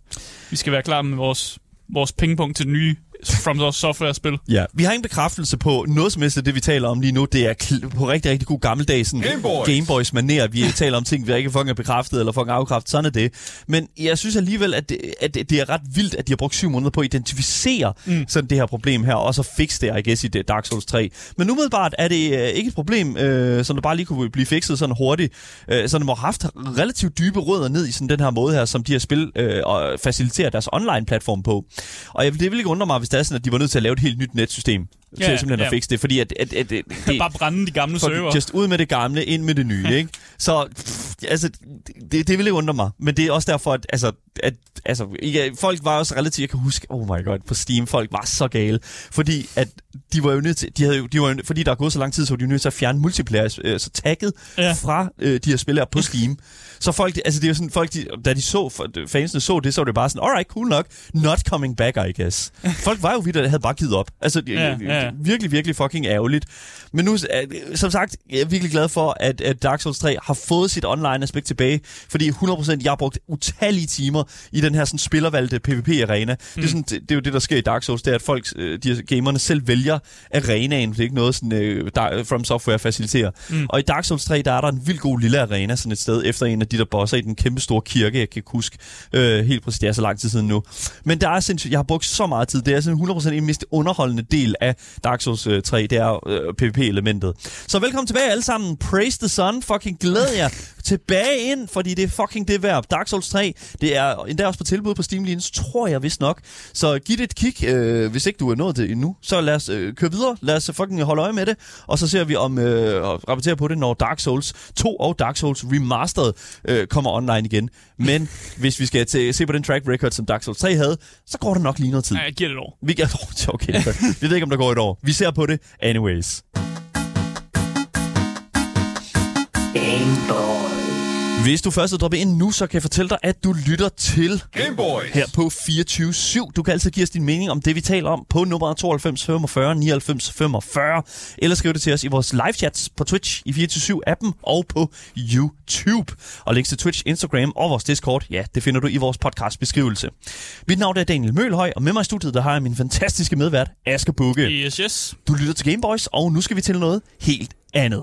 vi skal være klar med vores vores pengepunkt til det nye From Software-spil. Ja, vi har ingen bekræftelse på noget som helst af det, vi taler om lige nu. Det er på rigtig, rigtig god gammeldags sådan Gameboys. Gameboys manér. Vi taler om ting, vi ikke fucking er bekræftet eller fucking afkræftet. Sådan er det. Men jeg synes alligevel, at det, at det er ret vildt, at de har brugt syv måneder på at identificere mm. sådan det her problem her, og så fikse det, I guess, i det Dark Souls 3. Men umiddelbart er det øh, ikke et problem, øh, som der bare lige kunne blive fikset sådan hurtigt. Øh, så de har haft relativt dybe rødder ned i sådan den her måde her, som de har spil øh, og faciliterer deres online-platform på. Og jeg, det vil ikke undre mig, hvis det er sådan, at de var nødt til at lave et helt nyt netsystem til Ja, simpelthen ja. at fikse det, fordi at, at, at, at det, Bare brænde de gamle server. just ud med det gamle, ind med det nye, ikke? Så, pff, altså, det, det vil ikke undre mig. Men det er også derfor, at, altså, at altså, ja, folk var også relativt, jeg kan huske, oh my god, på Steam, folk var så gale, fordi at de var jo nødt til, de havde jo, de var jo, fordi der er gået så lang tid, så var de jo nødt til at fjerne multiplayer, øh, så tagget Ja. fra øh, de her spil her på Steam. Så folk, altså det er jo sådan, folk, de, da de så, fansene så det, så var det bare sådan, alright, cool nok, not coming back, I guess. Folk var jo vidt, der havde bare givet op. Altså, Ja, ja, ja. virkelig, virkelig fucking ærgerligt. Men nu, øh, som sagt, jeg er virkelig glad for, at, at Dark Souls 3 har fået sit online-aspekt tilbage, fordi 100% jeg har brugt utallige timer i den her sådan spillervalgte PvP-arena. Mm. Det, er sådan, det, det er jo det, der sker i Dark Souls, det er, at folk, øh, de gamerne selv vælger arenaen. Det er ikke noget, sådan, der, From Software faciliterer. Mm. Og i Dark Souls 3, der er der en vild god lille arena sådan et sted, efter en af de der bosser i den kæmpe store kirke, jeg kan ikke huske øh, helt præcis, det er så lang tid siden nu. Men der er sindssygt, jeg har brugt så meget tid, det er sådan 100% en mest underholdende del af Dark Souls øh, 3, det er øh, PvP-elementet. Så velkommen tilbage alle sammen, praise the sun, fucking glæd jer tilbage ind, fordi det er fucking det værd. Dark Souls 3, det er endda også på tilbud på Steam lige tror jeg vist nok. Så giv det et kig, øh, hvis ikke du er nået det endnu. Så lad os øh, køre videre, lad os fucking holde øje med det, og så ser vi om øh, og rapporterer på det, når Dark Souls 2 og Dark Souls Remastered øh, kommer online igen. Men hvis vi skal til, se på den track record, som Dark Souls 3 havde, så går der nok lige noget tid. Ja, jeg giver det et år. Vi kan... Okay, vi ved ikke, om der går et år. Vi ser på det anyways. Hvis du først er droppet ind nu, så kan jeg fortælle dig, at du lytter til Gameboys. her på 24-7. Du kan altid give os din mening om det, vi taler om på nummer 92 45 99 45. Eller skriv det til os i vores live chats på Twitch i 24-7-appen og på YouTube. Og links til Twitch, Instagram og vores Discord, ja, det finder du i vores podcast beskrivelse. Mit navn er Daniel Mølhøj, og med mig i studiet, der har jeg min fantastiske medvært, Asger Bukke. Yes, yes. Du lytter til Gameboys, og nu skal vi til noget helt andet.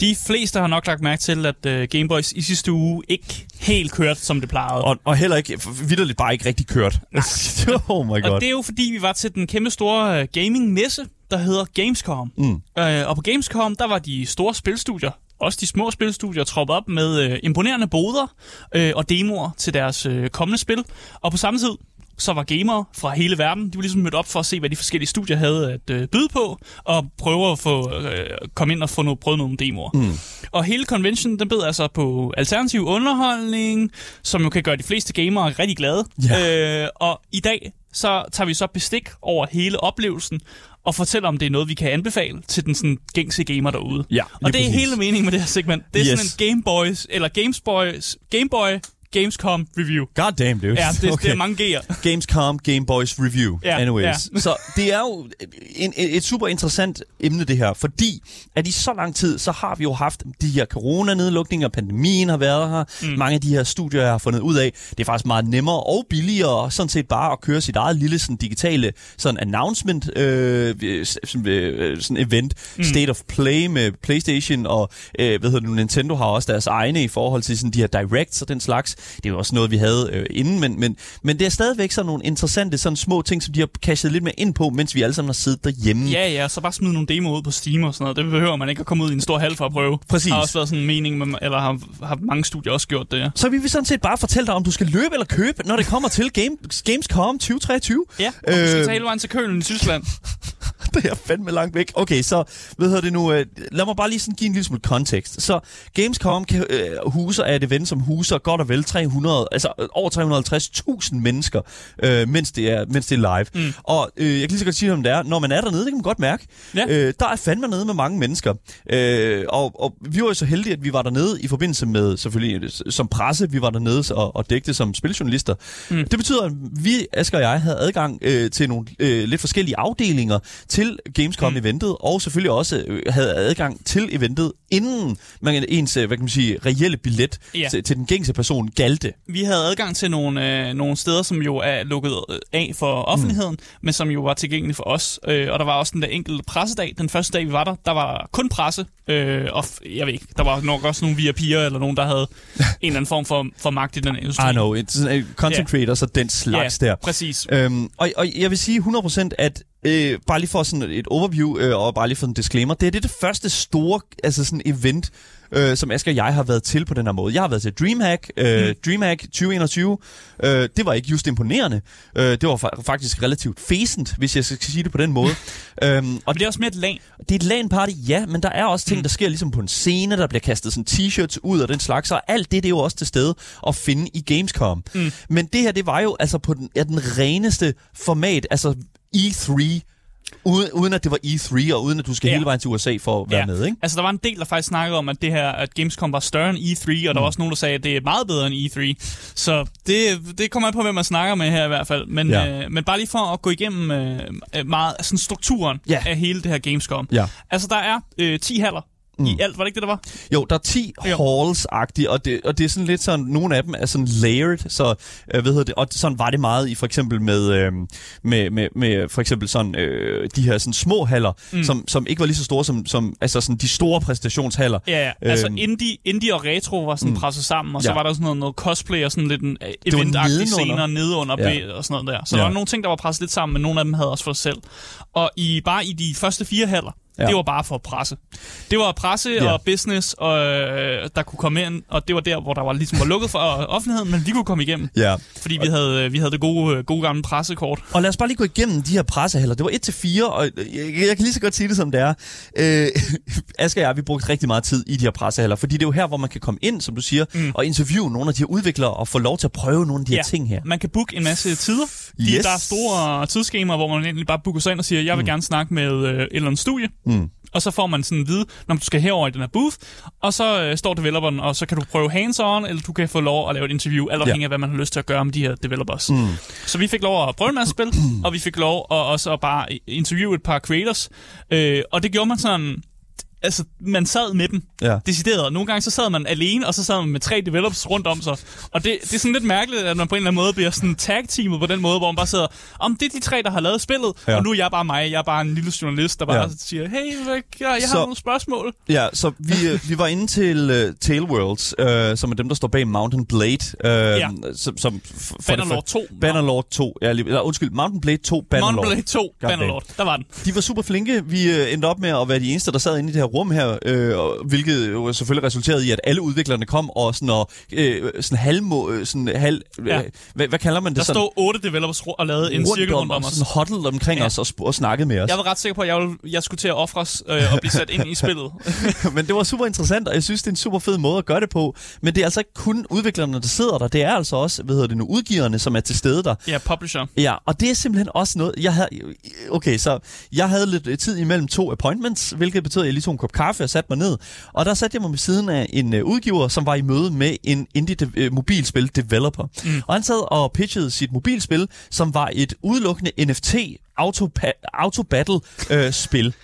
De fleste har nok lagt mærke til, at uh, Gameboys i sidste uge ikke helt kørte, som det plejede. Og, og heller ikke, vidderligt bare ikke rigtig kørt. oh my god. Og det er jo fordi, vi var til den kæmpe store uh, gaming-messe, der hedder Gamescom. Mm. Uh, og på Gamescom, der var de store spilstudier, også de små spilstudier, troppet op med uh, imponerende boder uh, og demoer til deres uh, kommende spil. Og på samme tid, så var gamere fra hele verden, de var ligesom mødt op for at se, hvad de forskellige studier havde at øh, byde på, og prøve at få, øh, komme ind og få noget, prøve nogle demoer. Mm. Og hele convention, den bød altså på alternativ underholdning, som jo kan gøre de fleste gamere rigtig glade. Ja. Øh, og i dag, så tager vi så bestik over hele oplevelsen, og fortæller, om det er noget, vi kan anbefale til den sådan, gængse gamer derude. Ja, og det er præcis. hele meningen med det her segment. Det er. Yes. sådan en Game Boys, eller Games Boys, Game Boy Gamescom review. God damn, dude. Ja, det, okay. det er mange G'er. Gamescom Game Boys Review. Ja, Anyways. ja. så det er jo en, et super interessant emne, det her, fordi at i så lang tid, så har vi jo haft de her coronanedlukninger, pandemien har været her, mm. mange af de her studier, jeg har fundet ud af, det er faktisk meget nemmere og billigere, sådan set bare at køre sit eget lille sådan, digitale sådan announcement, øh, sådan, øh, sådan event, mm. State of Play med Playstation, og øh, hvad hedder det, nu, Nintendo har også deres egne i forhold til sådan, de her directs og den slags. Det er jo også noget, vi havde øh, inden, men, men, men det er stadigvæk sådan nogle interessante sådan små ting, som de har cashet lidt mere ind på, mens vi alle sammen har siddet derhjemme. Ja, ja, så bare smide nogle demoer ud på Steam og sådan noget. Det behøver man ikke at komme ud i en stor hal for at prøve. Præcis. Har også været sådan en mening, med, eller har, har mange studier også gjort det, ja. Så vi vil sådan set bare fortælle dig, om du skal løbe eller købe, når det kommer til Game, Gamescom 2023. Ja, og du skal Øh, tage hele vejen til Kølen i Tyskland. det er fandme langt væk. Okay, så hvad hedder det nu? Øh, lad mig bare lige sådan give en lille smule kontekst. Så Gamescom kan, øh, huser er et event, som huser godt og vel 300, altså øh, over 350.000 mennesker, øh, mens, det er, mens det er live. Mm. Og øh, jeg kan lige så godt sige, om det er. Når man er dernede, det kan man godt mærke. Ja. Øh, der er fandme nede med mange mennesker. Øh, og, og vi var jo så heldige, at vi var dernede i forbindelse med, selvfølgelig øh, som presse, vi var dernede og, og dækte som spiljournalister. Mm. Det betyder, at vi, Asger og jeg, havde adgang øh, til nogle øh, lidt forskellige afdelinger til til Gamescom-eventet, og selvfølgelig også øh, havde adgang til eventet, inden man ens, øh, hvad kan man sige, reelle billet Ja. til, til den gængse person galte. Vi havde adgang til nogle, øh, nogle steder, som jo er lukket øh, af for offentligheden, mm. men som jo var tilgængelige for os. Øh, og der var også den der enkelte pressedag. Den første dag, vi var der, der var kun presse. Øh, og jeg ved ikke, der var nok også nogle VIP'er, eller nogen, der havde en eller anden form for, for magt i den industri. I know, it's, uh, content creators og den slags ja, der. præcis. Øhm, og, og jeg vil sige 100% at øh, bare lige for sådan et overview øh, og bare lige for en disclaimer, det er det, det første store altså sådan event, øh, som Asger og jeg har været til på den her måde. Jeg har været til Dreamhack, øh, mm. Dreamhack 2021. Øh, det var ikke just imponerende. Øh, det var fa- faktisk relativt fæsent, hvis jeg skal sige det på den måde. øhm, og det er også mere et lag. det er et LAN-party, ja, men der er også ting, mm. der sker ligesom på en scene, der bliver kastet sådan t-shirts ud og den slags, og alt det, det er jo også til stede at finde i Gamescom. Mm. Men det her, det var jo altså på den, ja, den reneste format, altså E3, uden, uden at det var E3, og uden at du skal Ja. hele vejen til USA for at være med, ikke? Altså, der var en del, der faktisk snakkede om, at det her, at Gamescom var større end E3, og der Mm. var også nogen, der sagde, at det er meget bedre end E3. Så det, det kommer an på, hvem man snakker med her i hvert fald. Men, Ja. ja. øh, men bare lige for at gå igennem øh, meget sådan strukturen Ja. af hele det her Gamescom. Ja. Altså, der er øh, 10 haller mm. i alt. Var det ikke det, der var? Jo, der er 10 Jo. halls-agtige, og det, og det er sådan lidt sådan, nogle af dem er sådan layered, så øh, hvad hedder det, og sådan var det meget i for eksempel med, øh, med, med, med for eksempel sådan øh, de her sådan små haller, mm. som, som ikke var lige så store som, som altså sådan de store præstationshaller. Ja, ja. Altså, Øhm. indie, indie og retro var sådan mm. presset sammen, og så Ja. var der sådan noget, noget cosplay og sådan lidt en øh, nedenunder. scener nedenunder ja. og sådan noget der. Så Ja. der var nogle ting, der var presset lidt sammen, men nogle af dem havde også for sig selv. Og i, bare i de første fire haller, Ja. ja. det var bare for presse. Det var presse Ja. ja. og business, og, øh, der kunne komme ind, og det var der, hvor der var ligesom var lukket for øh, offentligheden, men vi kunne komme igennem, Ja. fordi vi havde, øh, vi havde det gode, øh, gode gamle pressekort. Og lad os bare lige gå igennem de her pressehaller. Det var 1-4, og jeg, jeg kan lige så godt sige det, som det er. Øh, Asger og jeg, vi brugte rigtig meget tid i de her pressehaller, fordi det er jo her, hvor man kan komme ind, som du siger, mm. og interviewe nogle af de her udviklere, og få lov til at prøve nogle af de her ting her. Man kan booke en masse tider. De, Yes. Der er store tidsskemaer, hvor man egentlig bare booker sig ind og siger, jeg vil mm. gerne snakke med øh, et eller andet studie. Mm. Og så får man sådan at vide, når du skal herover i den her booth, og så øh, står developeren, og så kan du prøve hands-on, eller du kan få lov at lave et interview, alt afhængig af, hvad man har lyst til at gøre med de her developers. Mm. Så vi fik lov at prøve en masse spil, og vi fik lov at også at bare interviewe et par creators. Øh, og det gjorde man sådan... Altså, man sad med dem, Ja. decideret. Nogle gange så sad man alene, og så sad man med tre developers rundt om sig. Og det, det er sådan lidt mærkeligt, at man på en eller anden måde bliver sådan tag-teamet på den måde, hvor man bare sidder, om det er de tre, der har lavet spillet, Ja. og nu er jeg bare mig. Jeg er bare en lille journalist, der bare Ja. siger, hey, jeg, jeg har Så- nogle spørgsmål. Ja, så vi, øh, vi var inde til uh, Tailworlds, uh, som er dem, der står bag Mountain Blade. Uh, ja. som, som for Bannerlord fir- 2. Bannerlord 2. Ja, lige, eller, undskyld, Mountain Blade 2 Bannerlord. Mountain Blade 2, God Bannerlord. Der var den. De var super flinke. Vi øh, endte op med at være de eneste, der sad inde i det her rum her, øh, hvilket jo selvfølgelig resulterede i, at alle udviklerne kom og sådan, og, øh, sådan halvmo, øh, sådan halv, ja. Ja. øh, hvad, hvad kalder man det? Der sådan, stod otte developers og lavede en cirkel rundt om os. Sådan huddled omkring ja. Os og, og snakkede med os. Jeg var ret sikker på, at jeg, ville, jeg skulle til at ofres øh, og blive sat ind i spillet. Men det var super interessant, og jeg synes, det er en super fed måde at gøre det på. Men det er altså ikke kun udviklerne, der sidder der. Det er altså også, hvad hedder det nu, udgiverne, som er til stede der. ja, publisher. Ja, og det er simpelthen også noget, jeg havde, okay, så jeg havde lidt tid imellem to appointments, hvilket betød, at jeg lige tog en kop kaffe og satte mig ned. Og der satte jeg mig ved siden af en uh, udgiver, som var i møde med en indie de- uh, mobilspil developer. Mm. Og han sad og pitchede sit mobilspil, som var et udelukkende NFT auto, auto battle uh, spil.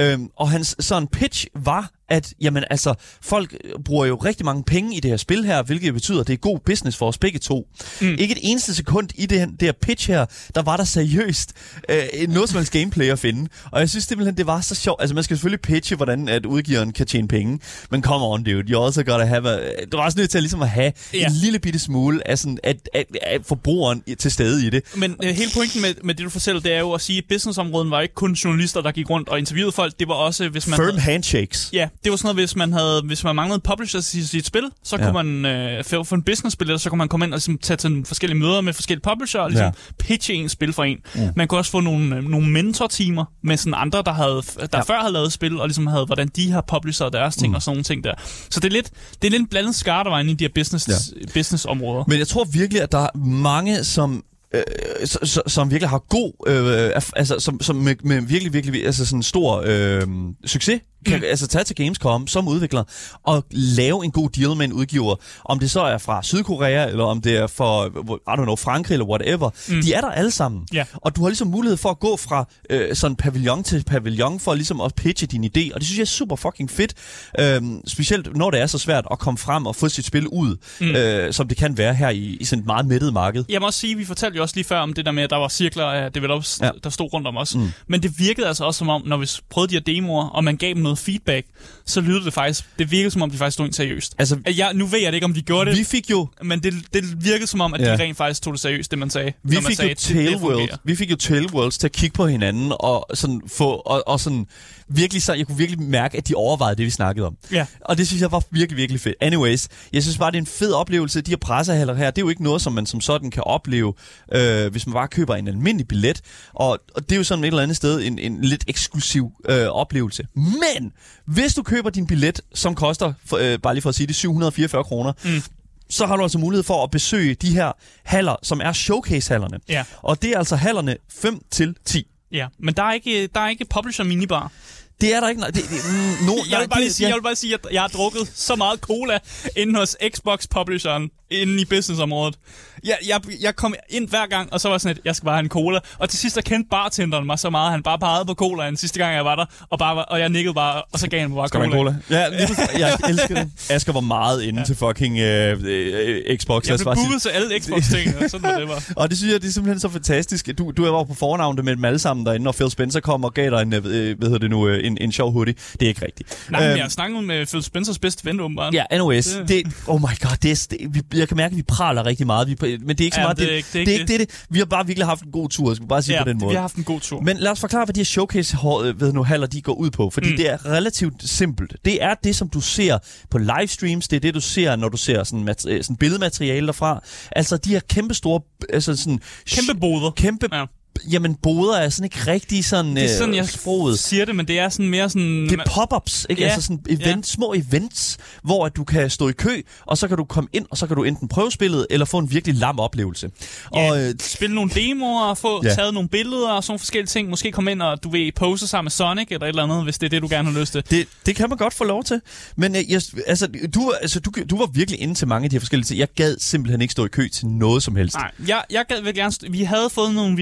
Øhm, og hans sådan pitch var, at jamen, altså, folk øh, bruger jo rigtig mange penge i det her spil her, hvilket betyder, at det er god business for os begge to. Mm. Ikke et eneste sekund i det, det her pitch her, der var der seriøst øh, noget som helst gameplay at finde. Og jeg synes simpelthen, det var så sjovt. Altså, man skal selvfølgelig pitche, hvordan at udgiveren kan tjene penge. Men come on, dude. You also gotta have a... Du er også nødt til at, ligesom at have Ja. en lille bitte smule af, sådan, at, at, at forbrugeren til stede i det. Men øh, hele pointen med, med det, du fortæller, det er jo at sige, at businessområdet var ikke kun journalister, der gik rundt og interviewede folk. Det var også, hvis man... Firm havde- handshakes. Ja, det var sådan noget, hvis man havde, hvis man manglede publishers i sit spil, så Ja. kunne man øh, for, for en business-spil, så kunne man komme ind og ligesom, tage til forskellige møder med forskellige publisher og ligesom Ja. pitche en spil for en. Mm. Man kunne også få nogle, øh, nogle mentor-teamer med sådan andre, der, havde, der Ja. før havde lavet spil, og ligesom havde, hvordan de har publisher deres ting mm. og sådan nogle ting der. Så det er lidt, det er lidt en blandet skar, der var inde i de her business, Ja. business-områder. Men jeg tror virkelig, at der er mange, som øh, så- som virkelig har god, øh, altså som, som med, med virkelig, virkelig altså sådan stor øh, succes kan mm. altså tage til Gamescom som udvikler og lave en god deal med en udgiver. Om det så er fra Sydkorea, eller om det er for, I don't know, Frankrig eller whatever. Mm. De er der alle sammen. Ja. Og du har ligesom mulighed for at gå fra øh, sådan pavillon til pavillon for ligesom at pitche din idé. Og det synes jeg er super fucking fedt. Øhm, specielt når det er så svært at komme frem og få sit spil ud, mm. øh, som det kan være her i, i sådan et meget mættet marked. Jeg må også sige, vi fortalte jo også lige før om det der med, at der var cirkler af developers, ja. der stod rundt om os. Mm. Men det virkede altså også som om, når vi prøvede de her demoer, og man gav dem noget feedback, så lyder det faktisk, det virkede som om, de faktisk stod seriøst. Altså, jeg, nu ved jeg ikke, om de gjorde det. Vi fik jo... Men det, det virkede som om, at ja. de rent faktisk tog det seriøst, det man sagde. Vi man fik sagde, jo Tailworld, vi fik jo Tailworlds til at kigge på hinanden og sådan få og, og sådan virkelig så jeg kunne virkelig mærke at de overvejede det vi snakkede om. Ja. Og det synes jeg var virkelig virkelig fedt. Anyways, jeg synes bare det er en fed oplevelse. De her pressehaller her, det er jo ikke noget som man som sådan kan opleve øh, hvis man bare køber en almindelig billet. Og, og det er jo sådan et eller andet sted en, en lidt eksklusiv øh, oplevelse. Men hvis du køber din billet som koster for, øh, bare lige for at sige det 744 kroner, mm så har du altså mulighed for at besøge de her haller, som er showcase-hallerne. Ja. Og det er altså hallerne 5 til 10. Ja, men der er ikke, der er ikke publisher minibar. Det er der ikke. Nej, det, det, mm, no, jeg, vil bare lige sige, ja. jeg vil bare sige, at jeg har drukket så meget cola inde hos Xbox-publisheren inde i businessområdet. Jeg, jeg, jeg kom ind hver gang, og så var sådan et, jeg skal bare have en cola. Og til sidst der kendte bartenderen mig så meget, han bare pegede på cola den sidste gang, jeg var der, og, bare, og jeg nikkede bare, og så gav han mig bare skal cola. cola. Ja, lige, jeg elsker det. Asger var meget inde ja. til fucking uh, uh, Xbox. Jeg blev booket til alle Xbox-ting, sådan var det var. og det synes jeg, det er simpelthen så fantastisk. Du, du var på fornavnet med dem alle sammen derinde, og Phil Spencer kom og gav dig en, uh, hvad hedder det nu, en, en sjov hoodie. Det er ikke rigtigt. Nej, men øhm, jeg snakkede med Phil Spencers bedste ven, åbenbart. Ja, anyways. Det, det, oh my god, det er, det, jeg kan mærke, at vi praler rigtig meget. Vi, men det er ikke så ja, meget... Det, det, det, det, er ikke det. Vi har bare virkelig haft en god tur, skal vi bare sige ja, på den måde. vi har haft en god tur. Men lad os forklare, hvad de her showcase ved nu, haller, de går ud på. Fordi mm. det er relativt simpelt. Det er det, som du ser på livestreams. Det er det, du ser, når du ser sådan, sådan billedmateriale derfra. Altså de her kæmpe store... Altså sådan, kæmpe boder. Kæmpe ja jamen boder er sådan ikke rigtig sådan Det er sådan, øh, jeg sproget. siger det, men det er sådan mere sådan... Det er pop-ups, ikke? Ja, altså sådan event, ja. små events, hvor at du kan stå i kø, og så kan du komme ind, og så kan du enten prøve spillet, eller få en virkelig lam oplevelse. Ja, og, øh, spille nogle demoer, få ja. taget nogle billeder og sådan forskellige ting. Måske komme ind og, du vil pose sammen med Sonic eller et eller andet, hvis det er det, du gerne har lyst til. Det, det kan man godt få lov til. Men øh, jeg, altså, du, altså, du, du var virkelig inde til mange af de her forskellige ting. Jeg gad simpelthen ikke stå i kø til noget som helst. Nej, jeg, jeg gad vil gerne... Vi havde fået nogle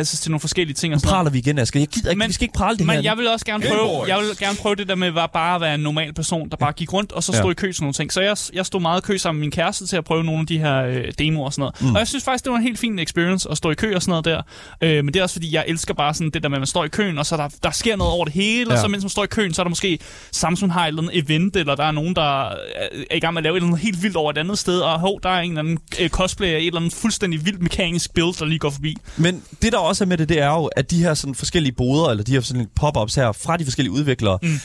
VIP-passes til nogle forskellige ting. Og sådan praler vi igen, Asger. Jeg gider ikke, men, vi skal ikke prale det men her. jeg vil også gerne prøve, jeg vil gerne prøve det der med at bare at være en normal person, der bare gik rundt og så stod ja. i kø til nogle ting. Så jeg, jeg stod meget i kø sammen med min kæreste til at prøve nogle af de her øh, demoer og sådan noget. Mm. Og jeg synes faktisk, det var en helt fin experience at stå i kø og sådan noget der. Øh, men det er også fordi, jeg elsker bare sådan det der med, at man står i køen, og så der, der sker noget over det hele, ja. og så mens man står i køen, så er der måske Samsung har et eller andet event, eller der er nogen, der er i gang med at lave et eller andet helt vildt over et andet sted, og hov, der er en eller anden øh, cosplay af et eller andet fuldstændig vildt mekanisk build, der lige går forbi. Men det der også er med det, det er jo, at de her sådan forskellige boder, eller de her sådan pop-ups her, fra de forskellige udviklere, mm.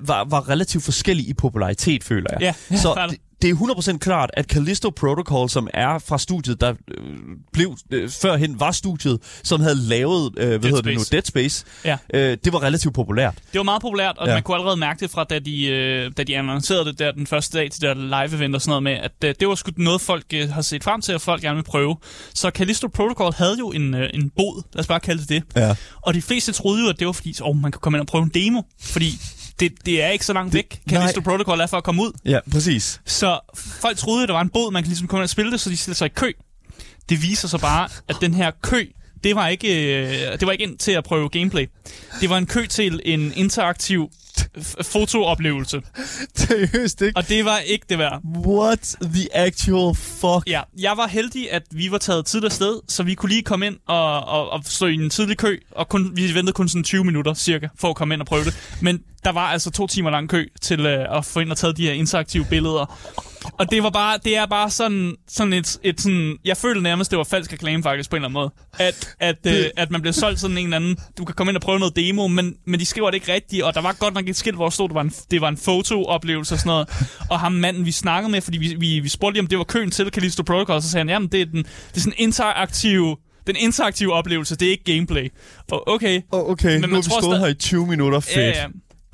var, var relativt forskellige i popularitet, føler jeg. Ja, ja, så det, det er 100% klart, at Callisto Protocol, som er fra studiet, der øh, blev øh, førhen var studiet, som havde lavet, øh, hvad Dead hedder Space. det nu, Dead Space, ja. øh, det var relativt populært. Det var meget populært, og ja. man kunne allerede mærke det fra, da de, øh, da de annoncerede det der den første dag til der live-event og sådan noget med, at øh, det var sgu noget, folk øh, har set frem til, og folk gerne vil prøve. Så Callisto Protocol havde jo en, øh, en bod, lad os bare kalde det det. Ja. Og de fleste troede jo, at det var fordi, oh, man kan komme ind og prøve en demo, fordi det, det er ikke så langt det, væk, Callisto. Protocol er for at komme ud. Ja, præcis. Så folk troede, at der var en båd, man kan ligesom komme og spille det, så de stiller sig i kø. Det viser sig bare, at den her kø, det var ikke, øh, det var ikke ind til at prøve gameplay. Det var en kø til en interaktiv fotooplevelse. Seriøst ikke? Og det var ikke det værd. What the actual fuck? Ja, jeg var heldig, at vi var taget tidligere sted, så vi kunne lige komme ind og, og, og stå i en tidlig kø, og kun, vi ventede kun sådan 20 minutter cirka, for at komme ind og prøve det. Men der var altså to timer lang kø til øh, at få ind og taget de her interaktive billeder. Og det var bare, det er bare sådan, sådan et, et sådan, jeg følte nærmest, det var falsk reklame faktisk på en eller anden måde. At, at, øh, at man blev solgt sådan en eller anden, du kan komme ind og prøve noget demo, men, men de skriver det ikke rigtigt, og der var godt nok et skilt, hvor der stod, det var en, det var en fotooplevelse og sådan noget. Og ham manden, vi snakkede med, fordi vi, vi, vi spurgte lige, om det var køen til Callisto Protocol, så sagde han, jamen det er, den, det er sådan en interaktiv den interaktive oplevelse, det er ikke gameplay. Og okay. Oh, okay, men nu har vi stået her i 20 minutter. Fedt. Ja, ja.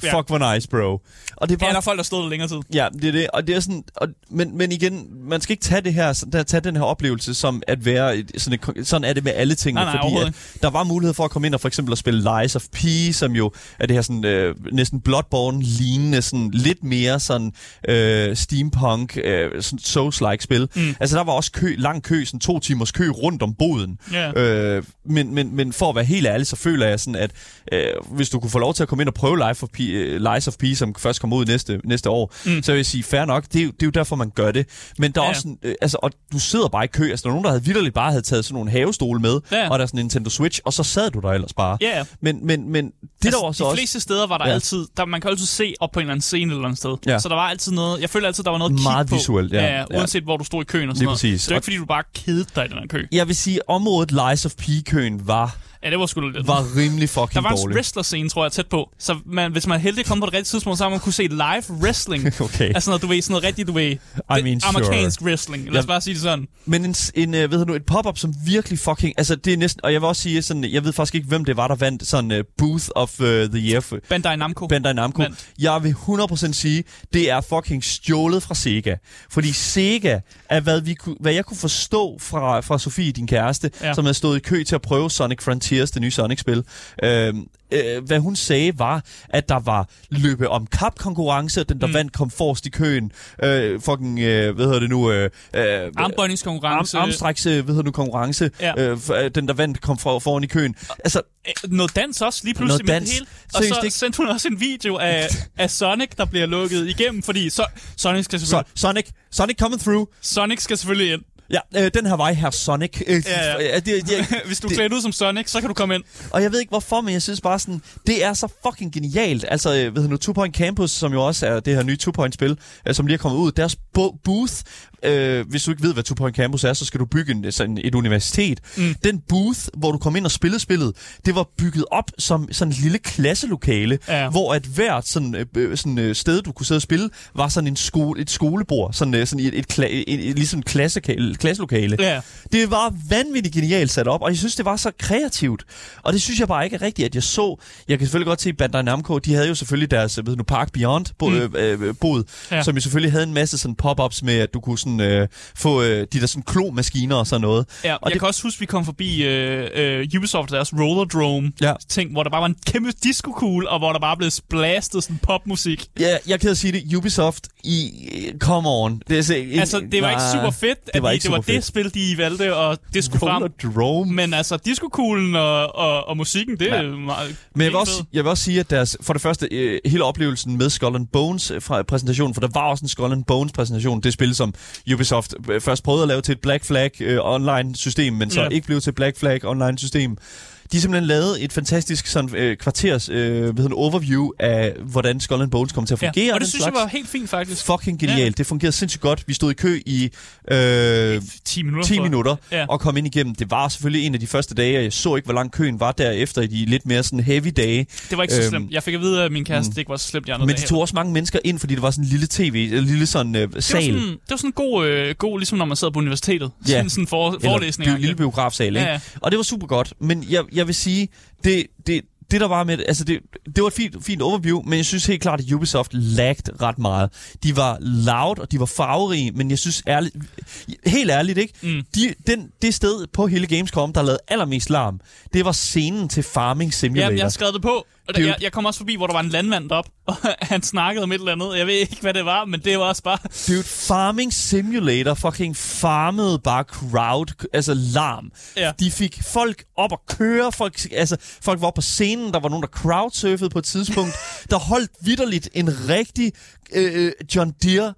Ja. fuck hvor nice, bro. Og det er Ja, bare... der er folk, der stod der længere tid. Ja, det er det. Og det er sådan, og, men, men igen, man skal ikke tage det her, tage den her oplevelse som at være, et, sådan, et, sådan er det med alle tingene, Nej, nej, fordi at der var mulighed for at komme ind og for eksempel at spille Lies of P, som jo er det her sådan, øh, næsten Bloodborne-lignende, sådan lidt mere sådan øh, steampunk, øh, sådan Souls-like spil. Mm. Altså der var også kø, lang kø, sådan to timers kø rundt om boden. Ja. Øh, men, men, men for at være helt ærlig, så føler jeg sådan, at øh, hvis du kunne få lov til at komme ind og prøve Life of P, øh, Lies of P, som først kommer ud næste, næste år, Mm. så vil jeg sige, fair nok, det er, jo- det er jo derfor, man gør det. Men der er Ja. også sådan, øh, altså, og du sidder bare i kø, altså der er nogen, der havde vidderligt bare havde taget sådan nogle havestole med, Ja. og der er sådan en Nintendo Switch, og så sad du der ellers bare. Ja, ja. Men, men, men det altså, der var så de også... fleste steder var der Ja. altid, der, man kan altid se op på en eller anden scene et eller andet sted. Ja. Så der var altid noget, jeg føler altid, der var noget at Meget visuelt, ja. ja. Ja. Uanset hvor du stod i køen og sådan Lige noget. præcis. Det er ikke, fordi du bare kedede dig i den her kø. Jeg vil sige, området Lies of P-køen var, Ja, det var sgu lidt. var rimelig fucking der var en dårlig. wrestler-scene, tror jeg, tæt på. Så man, hvis man heldig komme på det rigtige tidspunkt, så har man kunne se live wrestling. Okay. Altså noget, du ved, sådan noget rigtigt, du ved, I mean, sure. amerikansk wrestling. Lad os Jeg- bare sige det sådan. Men en, en øh, ved du, et pop-up, som virkelig fucking... Altså, det er næsten... Og jeg vil også sige sådan... Jeg ved faktisk ikke, hvem det var, der vandt sådan uh, Booth of uh, the Year for Bandai Namco. Bandai Namco. Vandt. Jeg vil 100% sige, det er fucking stjålet fra Sega. Fordi Sega er, hvad, vi hvad jeg kunne forstå fra, fra Sofie, din kæreste, Ja. ja. som havde stået i kø til at prøve Sonic Frontiers, det nye Sonic-spil. Øhm, øh, hvad hun sagde var, at der var løbe om kap-konkurrence, og den, der Mm. vandt, kom forrest i køen. Øh, fucking, øh, hvad hedder det nu? Øh, øh, Armbøjningskonkurrence. Arm, armstræks, øh, hvad hedder det nu, konkurrence. Ja. Øh, øh, den, der vandt, kom for, foran i køen. Altså, Øh, noget dans også, lige pludselig med det hele. Og så ikke? sendte hun også en video af, af Sonic, der bliver lukket igennem, fordi så, Sonic, skal selvfølgelig, Sonic, Sonic coming through. Sonic skal selvfølgelig ind. Ja, øh, den her vej her, Sonic. Øh, Ja, ja. det, det, Hvis du er klædt ud som Sonic, så kan du komme ind. Og jeg ved ikke hvorfor, men jeg synes bare sådan, det er så fucking genialt. Altså, øh, ved du nu, Two Point Campus, som jo også er det her nye Two Point spil, øh, som lige er kommet ud, deres bo- booth, øh, hvis du ikke ved, hvad Two Point Campus er, så skal du bygge en, sådan et universitet. Mm. Den booth, hvor du kom ind og spillede spillet, det var bygget op som sådan et lille klasselokale, Ja. hvor at hvert sådan, øh, øh, sådan, øh, sted, du kunne sidde og spille, var sådan en skole, et skolebord, sådan, øh, sådan et, et, kla- et, et, ligesom klassekale, klasselokale. Ja. Det var vanvittigt genialt sat op, og jeg synes, det var så kreativt. Og det synes jeg bare ikke er rigtigt, at jeg så... Jeg kan selvfølgelig godt se, Bandai Namco, de havde jo selvfølgelig deres, ved nu, Park Beyond bo, Mm. øh, øh, bod, Ja. ja. som jo selvfølgelig havde en masse sådan pop-ups med, at du kunne sådan, øh, få øh, de der sådan klomaskiner og sådan noget. Ja, Og jeg det- kan også huske, vi kom forbi øh, øh, Ubisoft, deres Rollerdrome Ja. ting, hvor der bare var en kæmpe disco-kugle, og hvor der bare blev blastet sådan popmusik. Ja, jeg er at sige det. Ubisoft, i, come on. Det er, så, Altså, det var ikke nej, super fedt, at det var ikke det var super det fedt. spil, de valgte, og det skulle frem. Men altså, disco-kuglen og, og, og musikken, det er Ja. meget Men jeg vil, også, fedt. jeg vil også sige, at deres, for det første, øh, hele oplevelsen med Skull and Bones øh, fra præsentationen, for der var også en Skull and Bones præsentation, det spil, som Ubisoft øh, først prøvede at lave til et Black Flag øh, online system, men så Ja. ikke blev til Black Flag online system. De har simpelthen lavet et fantastisk sådan, øh, kvarters øh, hvad hedder det, overview af, hvordan Skull and Bones kommer til at fungere. Ja, og det synes jeg slags. var helt fint, faktisk. Fucking genialt. Ja. Det fungerede sindssygt godt. Vi stod i kø i øh, 10 minutter. 10 tror jeg. minutter Ja. og kom ind igennem. Det var selvfølgelig en af de første dage, og jeg så ikke, hvor lang køen var derefter i de lidt mere sådan heavy dage. Det var ikke så Øhm, slemt. Jeg fik at vide, at min kæreste det ikke var så slemt. Jeg Men de tog også mange mennesker ind, fordi det var sådan en lille tv, en lille sådan øh, det var sal. sådan, det var sådan en god, øh, god, ligesom når man sidder på universitetet. Ja. Sådan, sådan for, forelæsning. Eller en lille biografsal, ikke? Ja, ja. Og det var super godt. Men jeg, jeg vil sige, det, det, det der var med det, altså det, det var et fint, fint overview, men jeg synes helt klart, at Ubisoft lagde ret meget. De var loud, og de var farverige, men jeg synes ærligt, helt ærligt ikke, Mm. de, den, det sted på hele Gamescom, der lavede allermest larm, det var scenen til Farming Simulator. Jamen, jeg har skrevet det på. Og jeg, jeg kom også forbi, hvor der var en landmand op, og han snakkede om et eller andet. Jeg ved ikke, hvad det var, men det var også bare... Dude, Farming Simulator fucking farmede bare crowd, altså larm. Ja. De fik folk op at køre, folk, altså, folk var oppe på scenen, der var nogen, der crowdsurfede på et tidspunkt, der holdt vidderligt en rigtig øh, John Deere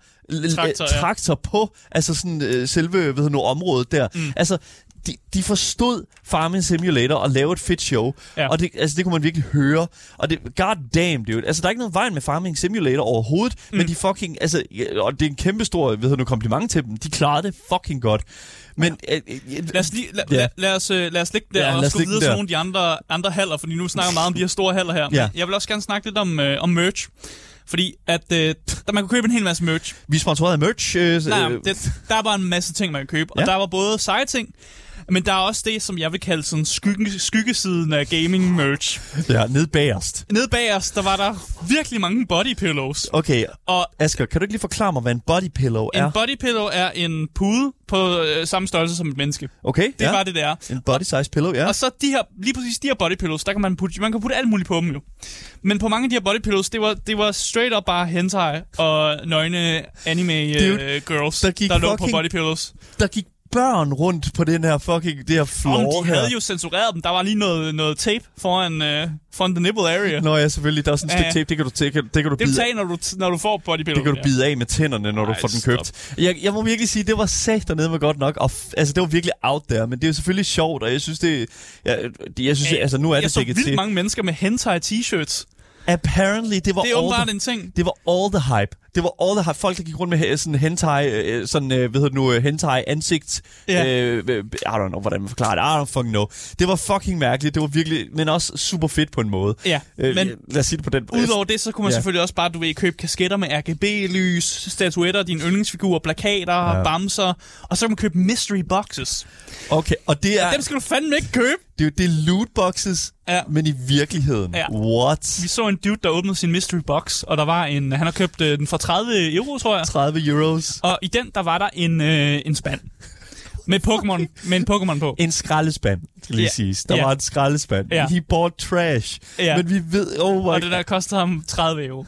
Traktor, ja. traktor på, altså sådan øh, selve ved du, nu, området der. Mm. Altså, de, de forstod Farming Simulator og lave et fedt show. Ja. Og det, altså, det kunne man virkelig høre. Og det, god damn, dude. Altså, der er ikke noget vejen med Farming Simulator overhovedet, mm. men de fucking, altså, ja, og det er en kæmpe stor, ved nu, kompliment til dem. De klarede det fucking godt. Men, øh, øh, Lad os, lige, la, Ja. la, lad os, øh, lad os ligge der Ja, ja, lad og gå videre til nogle af de andre, andre haller, fordi nu snakker vi meget om de her store haller her. Ja. Jeg vil også gerne snakke lidt om, øh, om merch. Fordi at, øh, der man kunne købe en hel masse merch. vi er sponsoreret af merch. Øh, Nej, øh, det, der var en masse ting, man kan købe. Og Ja. der var både seje ting, Men der er også det, som jeg vil kalde sådan skygge, skyggesiden af gaming merch. Ja, ned bagerst. Nede bag os, der var der virkelig mange body pillows. Okay, Og Asger, kan du ikke lige forklare mig, hvad en body pillow er? en body pillow er en pude på øh, samme størrelse som et menneske. okay, Det ja. var det, der. En body size pillow, ja. Og så de her, lige præcis de her body pillows, der kan man putte, man kan putte alt muligt på dem jo. Men på mange af de her body pillows, det var, det var straight up bare hentai og nøgne anime Dude, uh, girls, der gik der lå på fucking- body pillows. Der gik børn rundt på den her fucking, det her floor de her. havde jo censureret dem. Der var lige noget, noget tape foran, uh, foran the nipple area. Nå ja, selvfølgelig. Der er sådan et Ja, stykke tape, det kan du, det kan, det kan du Det bide betaler, når du, når du får body pillow. Det kan du bide af med tænderne, når du Ej, får den stop. købt. Jeg, jeg må virkelig sige, det var sat dernede med godt nok. Og altså, det var virkelig out there, men det er jo selvfølgelig sjovt, og jeg synes, det, jeg, jeg synes, Ja. altså, nu er Jeg det så dækket vildt til. mange mennesker med hentai t-shirts. Apparently, det var Det er all the, en ting. det var all the hype. Det var all the hype. Folk, der gik rundt med he- sådan hentai, øh, sådan, øh, hvad hedder nu, øh, hentai ansigt. Ja. Øh, øh, I don't know, hvordan man forklarer det. I don't fucking know. Det var fucking mærkeligt. Det var virkelig, men også super fedt på en måde. Ja, Øh, men lad os sige det på den Udover det, så kunne man Ja. selvfølgelig også bare, du ved, købe kasketter med RGB-lys, statuetter, dine yndlingsfigurer, plakater, Ja. bamser, og så kan man købe mystery boxes. Okay, og det er, Dem skal du fandme ikke købe. det, er jo- det er loot boxes, Ja. men i virkeligheden. Ja. What? Vi så en dude, der åbnede sin mystery box, og der var en, han har købt øh, den for 30 euro, tror jeg. 30 euros. Og i den, der var der en, øh, en spand. Med Pokémon, med en Pokémon på. En skraldespand, skal lige Ja. siges. Der Ja. var en skraldespand. Ja. He bought trash. Ja. Men vi ved, oh my Og det der kostede ham 30 euro.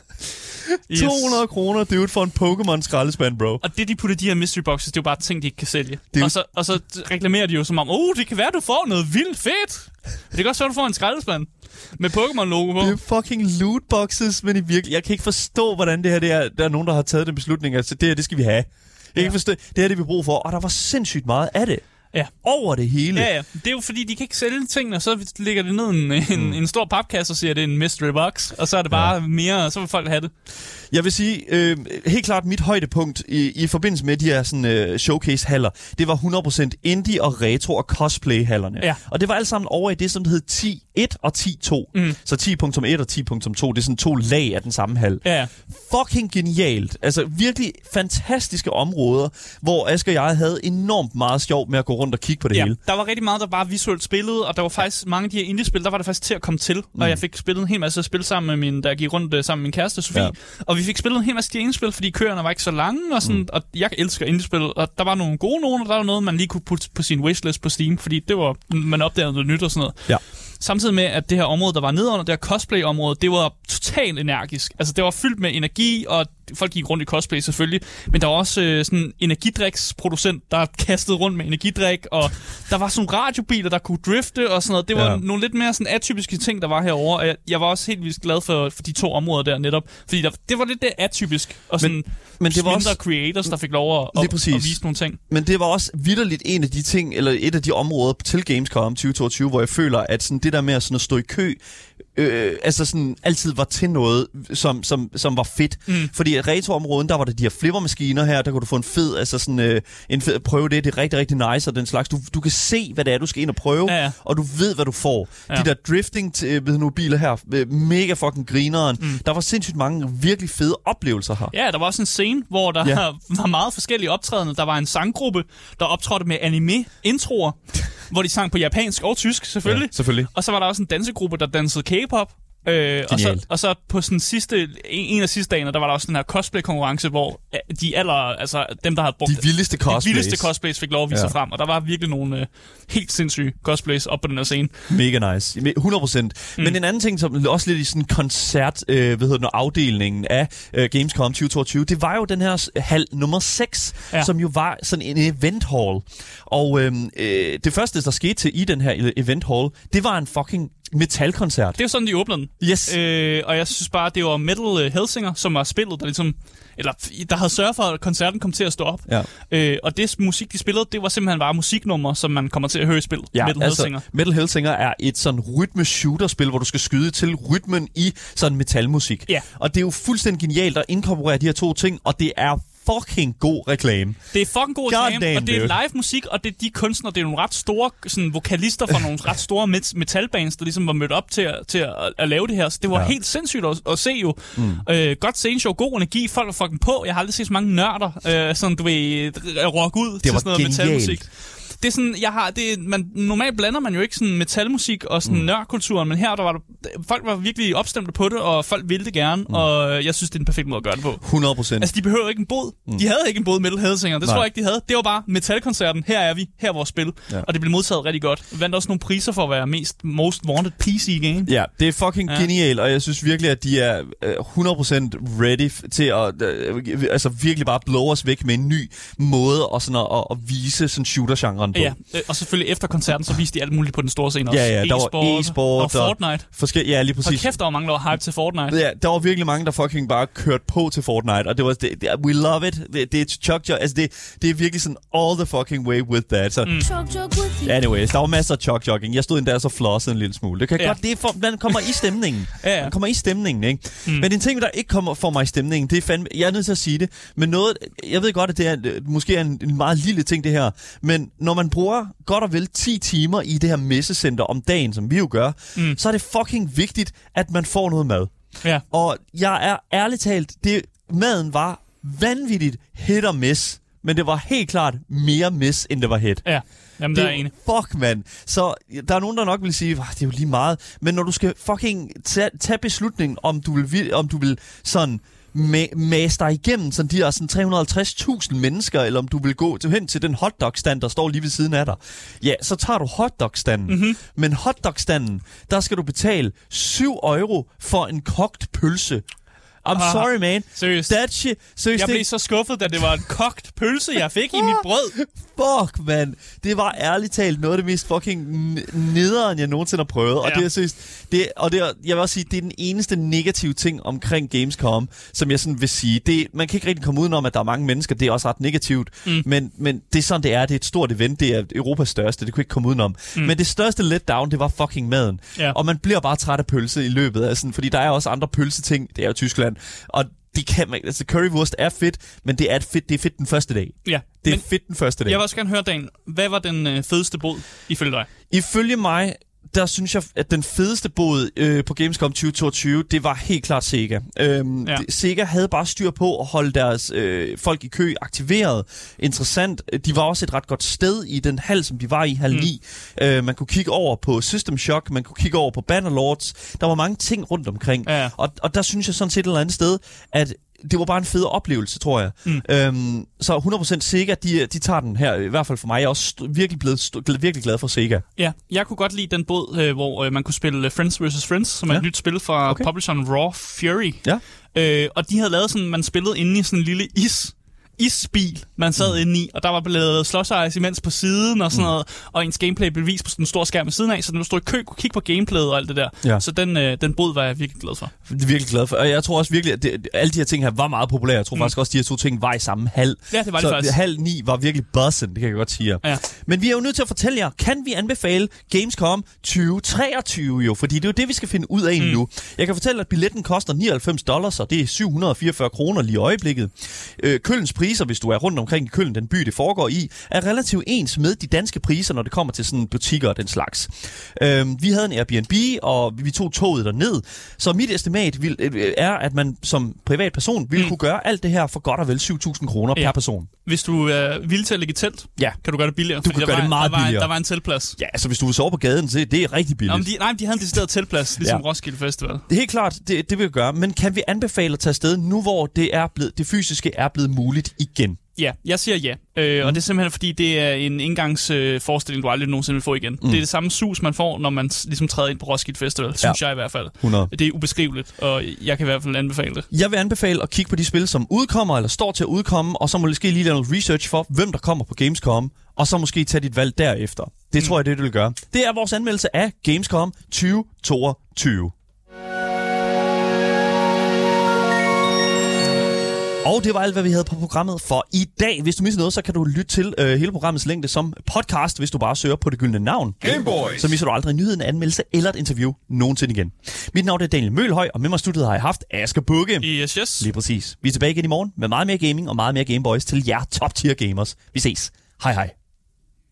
Yes. 200 kroner, det er jo for en Pokémon skraldespand, bro. Og det, de putter i de her mystery boxes, det er jo bare ting, de ikke kan sælge. jo- Og, så, og så reklamerer de jo som om, oh, det kan være, du får noget vildt fedt. Det kan også være, du får en skraldespand med Pokémon-logo på. Det er fucking loot boxes, men i virkelig, jeg kan ikke forstå, hvordan det her, det er, der er nogen, der har taget den beslutning, altså det her, det skal vi have. Jeg kan Ja. ikke forstå, det her, det vi brug for, og der var sindssygt meget af det. Ja. Over det hele. Ja, ja. Det er jo fordi, de kan ikke sælge tingene, og så ligger det ned en, en, Mm. en stor papkasse og siger, at det er en mystery box, og så er det bare ja. mere, så vil folk have det. Jeg vil sige, øh, helt klart mit højdepunkt i, i forbindelse med de her sådan, øh, showcase-haller, det var 100% indie og retro og cosplay-hallerne. Ja. Og det var alt sammen over i det, som det hed 10.1 og 10.2. Mm. Så 10.1 og 10.2, det er sådan to lag af den samme hal. Ja, ja. Fucking genialt. Altså virkelig fantastiske områder, hvor Asger og jeg havde enormt meget sjov med at gå rundt og kigge på det ja. hele. Der var rigtig meget, der bare visuelt spillede, og der var faktisk mange af de her indie-spil, der var det faktisk til at komme til. Mm. Og jeg fik spillet en hel masse spil sammen med min, der gik rundt øh, sammen med min kæreste, Sofie. Ja. Ja. Og vi fik spillet en hel masse af de indie-spil, fordi køerne var ikke så lange, og, sådan, mm. og jeg elsker indie-spil. Og der var nogle gode nogen, og der var noget, man lige kunne putte på sin wishlist på Steam, fordi det var, man opdagede noget nyt og sådan noget. Ja. Samtidig med, at det her område, der var nedenunder, det her cosplay-område, det var totalt energisk. Altså, det var fyldt med energi, og folk gik rundt i cosplay selvfølgelig. Men der var også øh, sådan en energidriksproducent, der kastede rundt med energidrik, og der var sådan radiobiler, der kunne drifte og sådan noget. Det var Ja. nogle lidt mere sådan atypiske ting, der var herovre. Og jeg, jeg var også helt vildt glad for, for de to områder der netop. Fordi der, det var lidt det atypisk. Og sådan men, men det var også- creators, der fik lov at, at, at vise nogle ting. Men det var også vidderligt en af de ting, eller et af de områder til Gamescom 2022, hvor jeg føler, at sådan det der med at, sådan at stå i kø, øh, altså sådan altid var til noget, som, som, som var fedt. Mm. Fordi i retroområden, der var der de her flippermaskiner her, der kunne du få en fed, altså sådan øh, en fed, prøve det, det er rigtig, rigtig nice og den slags. Du, du kan se, hvad det er, du skal ind og prøve, Ja, ja. og du ved, hvad du får. Ja. De der drifting øh, ved nu, biler her, øh, mega fucking grineren. Mm. Der var sindssygt mange virkelig fede oplevelser her. Ja, der var også en scene, hvor der Ja. var meget forskellige optrædende. Der var en sanggruppe, der optrådte med anime-introer, hvor de sang på japansk og tysk, selvfølgelig. Ja, selvfølgelig. Og så var der også en dansegruppe, der dansede K-pop. Øh, og, så, og så på sådan sidste, en, af sidste dagene, der var der også den her cosplay-konkurrence, hvor øh, de aller, altså dem, der havde brugt De vildeste de cosplays. vildeste cosplays fik lov at vise Ja. frem, og der var virkelig nogle øh, helt sindssyge cosplays op på den her scene. Mega nice. 100 procent. Mm. Men en anden ting, som også lidt i sådan koncert, øh, hvad hedder det, nu, afdelingen af øh, Gamescom 2022, det var jo den her hal nummer 6, ja. Som jo var sådan en event hall. Og øh, øh, det første, der skete til i den her e- event hall, det var en fucking metalkoncert. Det er jo sådan, de åbnede den. Yes. Øh, og jeg synes bare, det var Metal øh, Helsinger, som var spillet, der ligesom, eller der havde sørget for, at koncerten kom til at stå op. Ja. Øh, og det musik, de spillede, det var simpelthen bare musiknummer, som man kommer til at høre i spillet. Ja, Metal altså, Helsinger. Metal Hellsinger er et sådan rytme-shooter-spil, hvor du skal skyde til rytmen i sådan metalmusik. Ja. Og det er jo fuldstændig genialt at inkorporere de her to ting, og det er fucking god reklame. Det er fucking god reklame, og det er live musik, og det er de kunstnere, det er nogle ret store sådan, vokalister fra nogle ret store met- metalbands, der ligesom var mødt op til, at, til at, at lave det her. Så det var Ja. helt sindssygt at, at se jo. Mm. Øh, godt sceneshow, god energi, folk er fucking på. Jeg har aldrig set så mange nørder, øh, sådan du ved, rock ud til var sådan noget genialt. metalmusik. Det er sådan, jeg har, det, man, normalt blander man jo ikke sådan metalmusik og sådan mm. nørkulturen, men her der var der, folk var virkelig opstemte på det, og folk ville det gerne, mm. og jeg synes, det er en perfekt måde at gøre det på. 100 procent. Altså, de behøver ikke en bod. Mm. De havde ikke en bod Metal Hellsinger. Det Nej. tror jeg ikke, de havde. Det var bare metalkoncerten. Her er vi. Her er vores spil. Ja. Og det blev modtaget rigtig godt. Vandt også nogle priser for at være mest most wanted PC game. Ja, det er fucking ja. Genialt, og jeg synes virkelig, at de er øh, 100% ready f- til at øh, altså virkelig bare blow os væk med en ny måde og sådan at, at, at vise sådan shooter-genren på. Ja, øh, og selvfølgelig efter koncerten, så viste de alt muligt på den store scene også. Ja, ja, der var E-sport, e-sport og og- Fortnite. Forskel- ja, lige præcis. kæft, der var mange, der var hype til Fortnite. Ja, der var virkelig mange, der fucking bare kørte på til Fortnite, og det var, det, det, we love it, det, det er chug chug, altså det, det er virkelig sådan all the fucking way with that, så... Mm. With you. Anyways, der var masser af chug jogging. Jeg stod endda så flossede en lille smule. Det kan ja. Godt, det er for, man kommer i stemningen. Ja, ja. Man kommer i stemningen, ikke? Mm. Men en ting, der ikke kommer for mig i stemningen, det er fandme, jeg er nødt til at sige det, men noget, jeg ved godt, at det er, måske er en, en meget lille ting, det her, men når man bruger godt og vel 10 timer i det her messecenter om dagen, som vi jo gør, mm. så er det fucking vigtigt, at man får noget mad. Ja. Og jeg er ærligt talt, det, maden var vanvittigt hit og miss, men det var helt klart mere miss, end det var hit. Ja. Jamen, der er enig. Fuck, mand. Så der er nogen, der nok vil sige, "Ah, det er jo lige meget. Men når du skal fucking tage, tage beslutningen, om du vil, vi- om du vil sådan ma- mase dig igennem sådan de her sådan 350.000 mennesker, eller om du vil gå til, hen til den hotdog-stand, der står lige ved siden af dig. Ja, så tager du hotdog-standen. Mhm. Mm-hmm. Men hotdog-standen, der skal du betale 7 euro for en kogt pølse. I'm Ah, sorry, man. Seriøst. That shit. Seriøst, Jeg blev så skuffet, da det var en kogt pølse, jeg fik i mit brød. Fuck, mand. Det var ærligt talt noget af det mest fucking nederen, jeg nogensinde har prøvet. Og Ja. det er seriøst, det, og det er, jeg vil også sige, det er den eneste negative ting omkring Gamescom, som jeg sådan vil sige. Det, man kan ikke rigtig komme udenom, at der er mange mennesker. Det er også ret negativt. Mm. Men, men det er sådan, det er. Det er et stort event. Det er Europas største. Det kunne ikke komme udenom. Mm. Men det største letdown, det var fucking maden. Ja. Og man bliver bare træt af pølse i løbet af sådan, fordi der er også andre pølseting. Det er jo Tyskland. Og det kan man, altså currywurst er fedt, men det er fedt, det er fedt den første dag. Ja. Det er fedt den første dag. jeg vil også gerne høre, Dan, hvad var den øh, fedeste bod ifølge dig? Ifølge mig, der synes jeg, at den fedeste bod øh, på Gamescom 2022, det var helt klart Sega. Øhm, Ja. ja. Sega havde bare styr på at holde deres øh, folk i kø aktiveret. Interessant. De var også et ret godt sted i den hal, som de var i, hal 9. Øh, man kunne kigge over på System Shock, man kunne kigge over på Bannerlords. Der var mange ting rundt omkring. Ja. Og, og der synes jeg sådan set et eller andet sted, at det var bare en fed oplevelse, tror jeg. Mm. Øhm, så 100% Sega, de, de tager den her, i hvert fald for mig. Jeg er også st- virkelig blevet st- virkelig glad for Sega. Ja, jeg kunne godt lide den båd, øh, hvor øh, man kunne spille øh, Friends vs. Friends, som er Ja. et nyt spil fra okay. publisheren Raw Fury. Ja. Øh, og de havde lavet sådan, man spillede inde i sådan en lille is isbil, man sad mm. inde i, og der var blevet slåsejs imens på siden og sådan mm. noget, og ens gameplay blev vist på sådan en stor skærm ved siden af, så når du stod i kø, kunne kigge på gameplayet og alt det der. Ja. Så den, øh, den bod var jeg virkelig glad for. Det er virkelig glad for. Og jeg tror også virkelig, at det, alle de her ting her var meget populære. Jeg tror mm. faktisk også, at de her to ting var i samme hal. Ja, det var det så faktisk. halv 9 var virkelig buzzing, det kan jeg godt sige jer. Ja. Men vi er jo nødt til at fortælle jer, kan vi anbefale Gamescom 2023 jo? Fordi det er jo det, vi skal finde ud af mm. nu. Jeg kan fortælle, at billetten koster 99 dollars, og det er 744 kroner lige i øjeblikket. Øh, Køllens priser, hvis du er rundt omkring i Køln, den by, det foregår i, er relativt ens med de danske priser, når det kommer til sådan butikker og den slags. Øh, vi havde en Airbnb, og vi tog toget derned. Så mit estimat vil, øh, er, at man som privatperson vil mm. kunne gøre alt det her for godt og vel 7.000 kroner Ja. per person. Hvis du er villig til at lægge i telt, Ja. kan du gøre det billigere. Du kan gøre var, det meget der var, billigere. Der var en teltplads. Ja, altså hvis du vil sove på gaden, så det er rigtig billigt. Nå, men de, nej, de havde en decideret teltplads, ligesom Ja. Roskilde Festival. Det er helt klart, det, det vil vi gøre. Men kan vi anbefale at tage afsted nu, hvor det, er blevet, det fysiske er blevet muligt igen? Ja, jeg siger ja. Øh, mm. Og det er simpelthen fordi, det er en indgangsforestilling, øh, forestilling, du aldrig nogensinde vil få igen. Mm. Det er det samme sus, man får, når man ligesom træder ind på Roskilde Festival, synes Ja. jeg i hvert fald. 100. Det er ubeskriveligt, og jeg kan i hvert fald anbefale det. Jeg vil anbefale at kigge på de spil, som udkommer eller står til at udkomme, og så måske lige lave noget research for, hvem der kommer på Gamescom, og så måske tage dit valg derefter. Det mm. tror jeg, det det vil gøre. Det er vores anmeldelse af Gamescom 2022. Og det var alt, hvad vi havde på programmet for i dag. Hvis du misser noget, så kan du lytte til øh, hele programmets længde som podcast, hvis du bare søger på det gyldne navn. Gameboys. Så misser du aldrig en nyhed, en anmeldelse eller et interview nogensinde igen. Mit navn er Daniel Mølhøj, og med mig studiet har jeg haft Asger Bukke. Yes, yes. Lige præcis. Vi er tilbage igen i morgen med meget mere gaming og meget mere Gameboys til jer top tier gamers. Vi ses. Hej hej.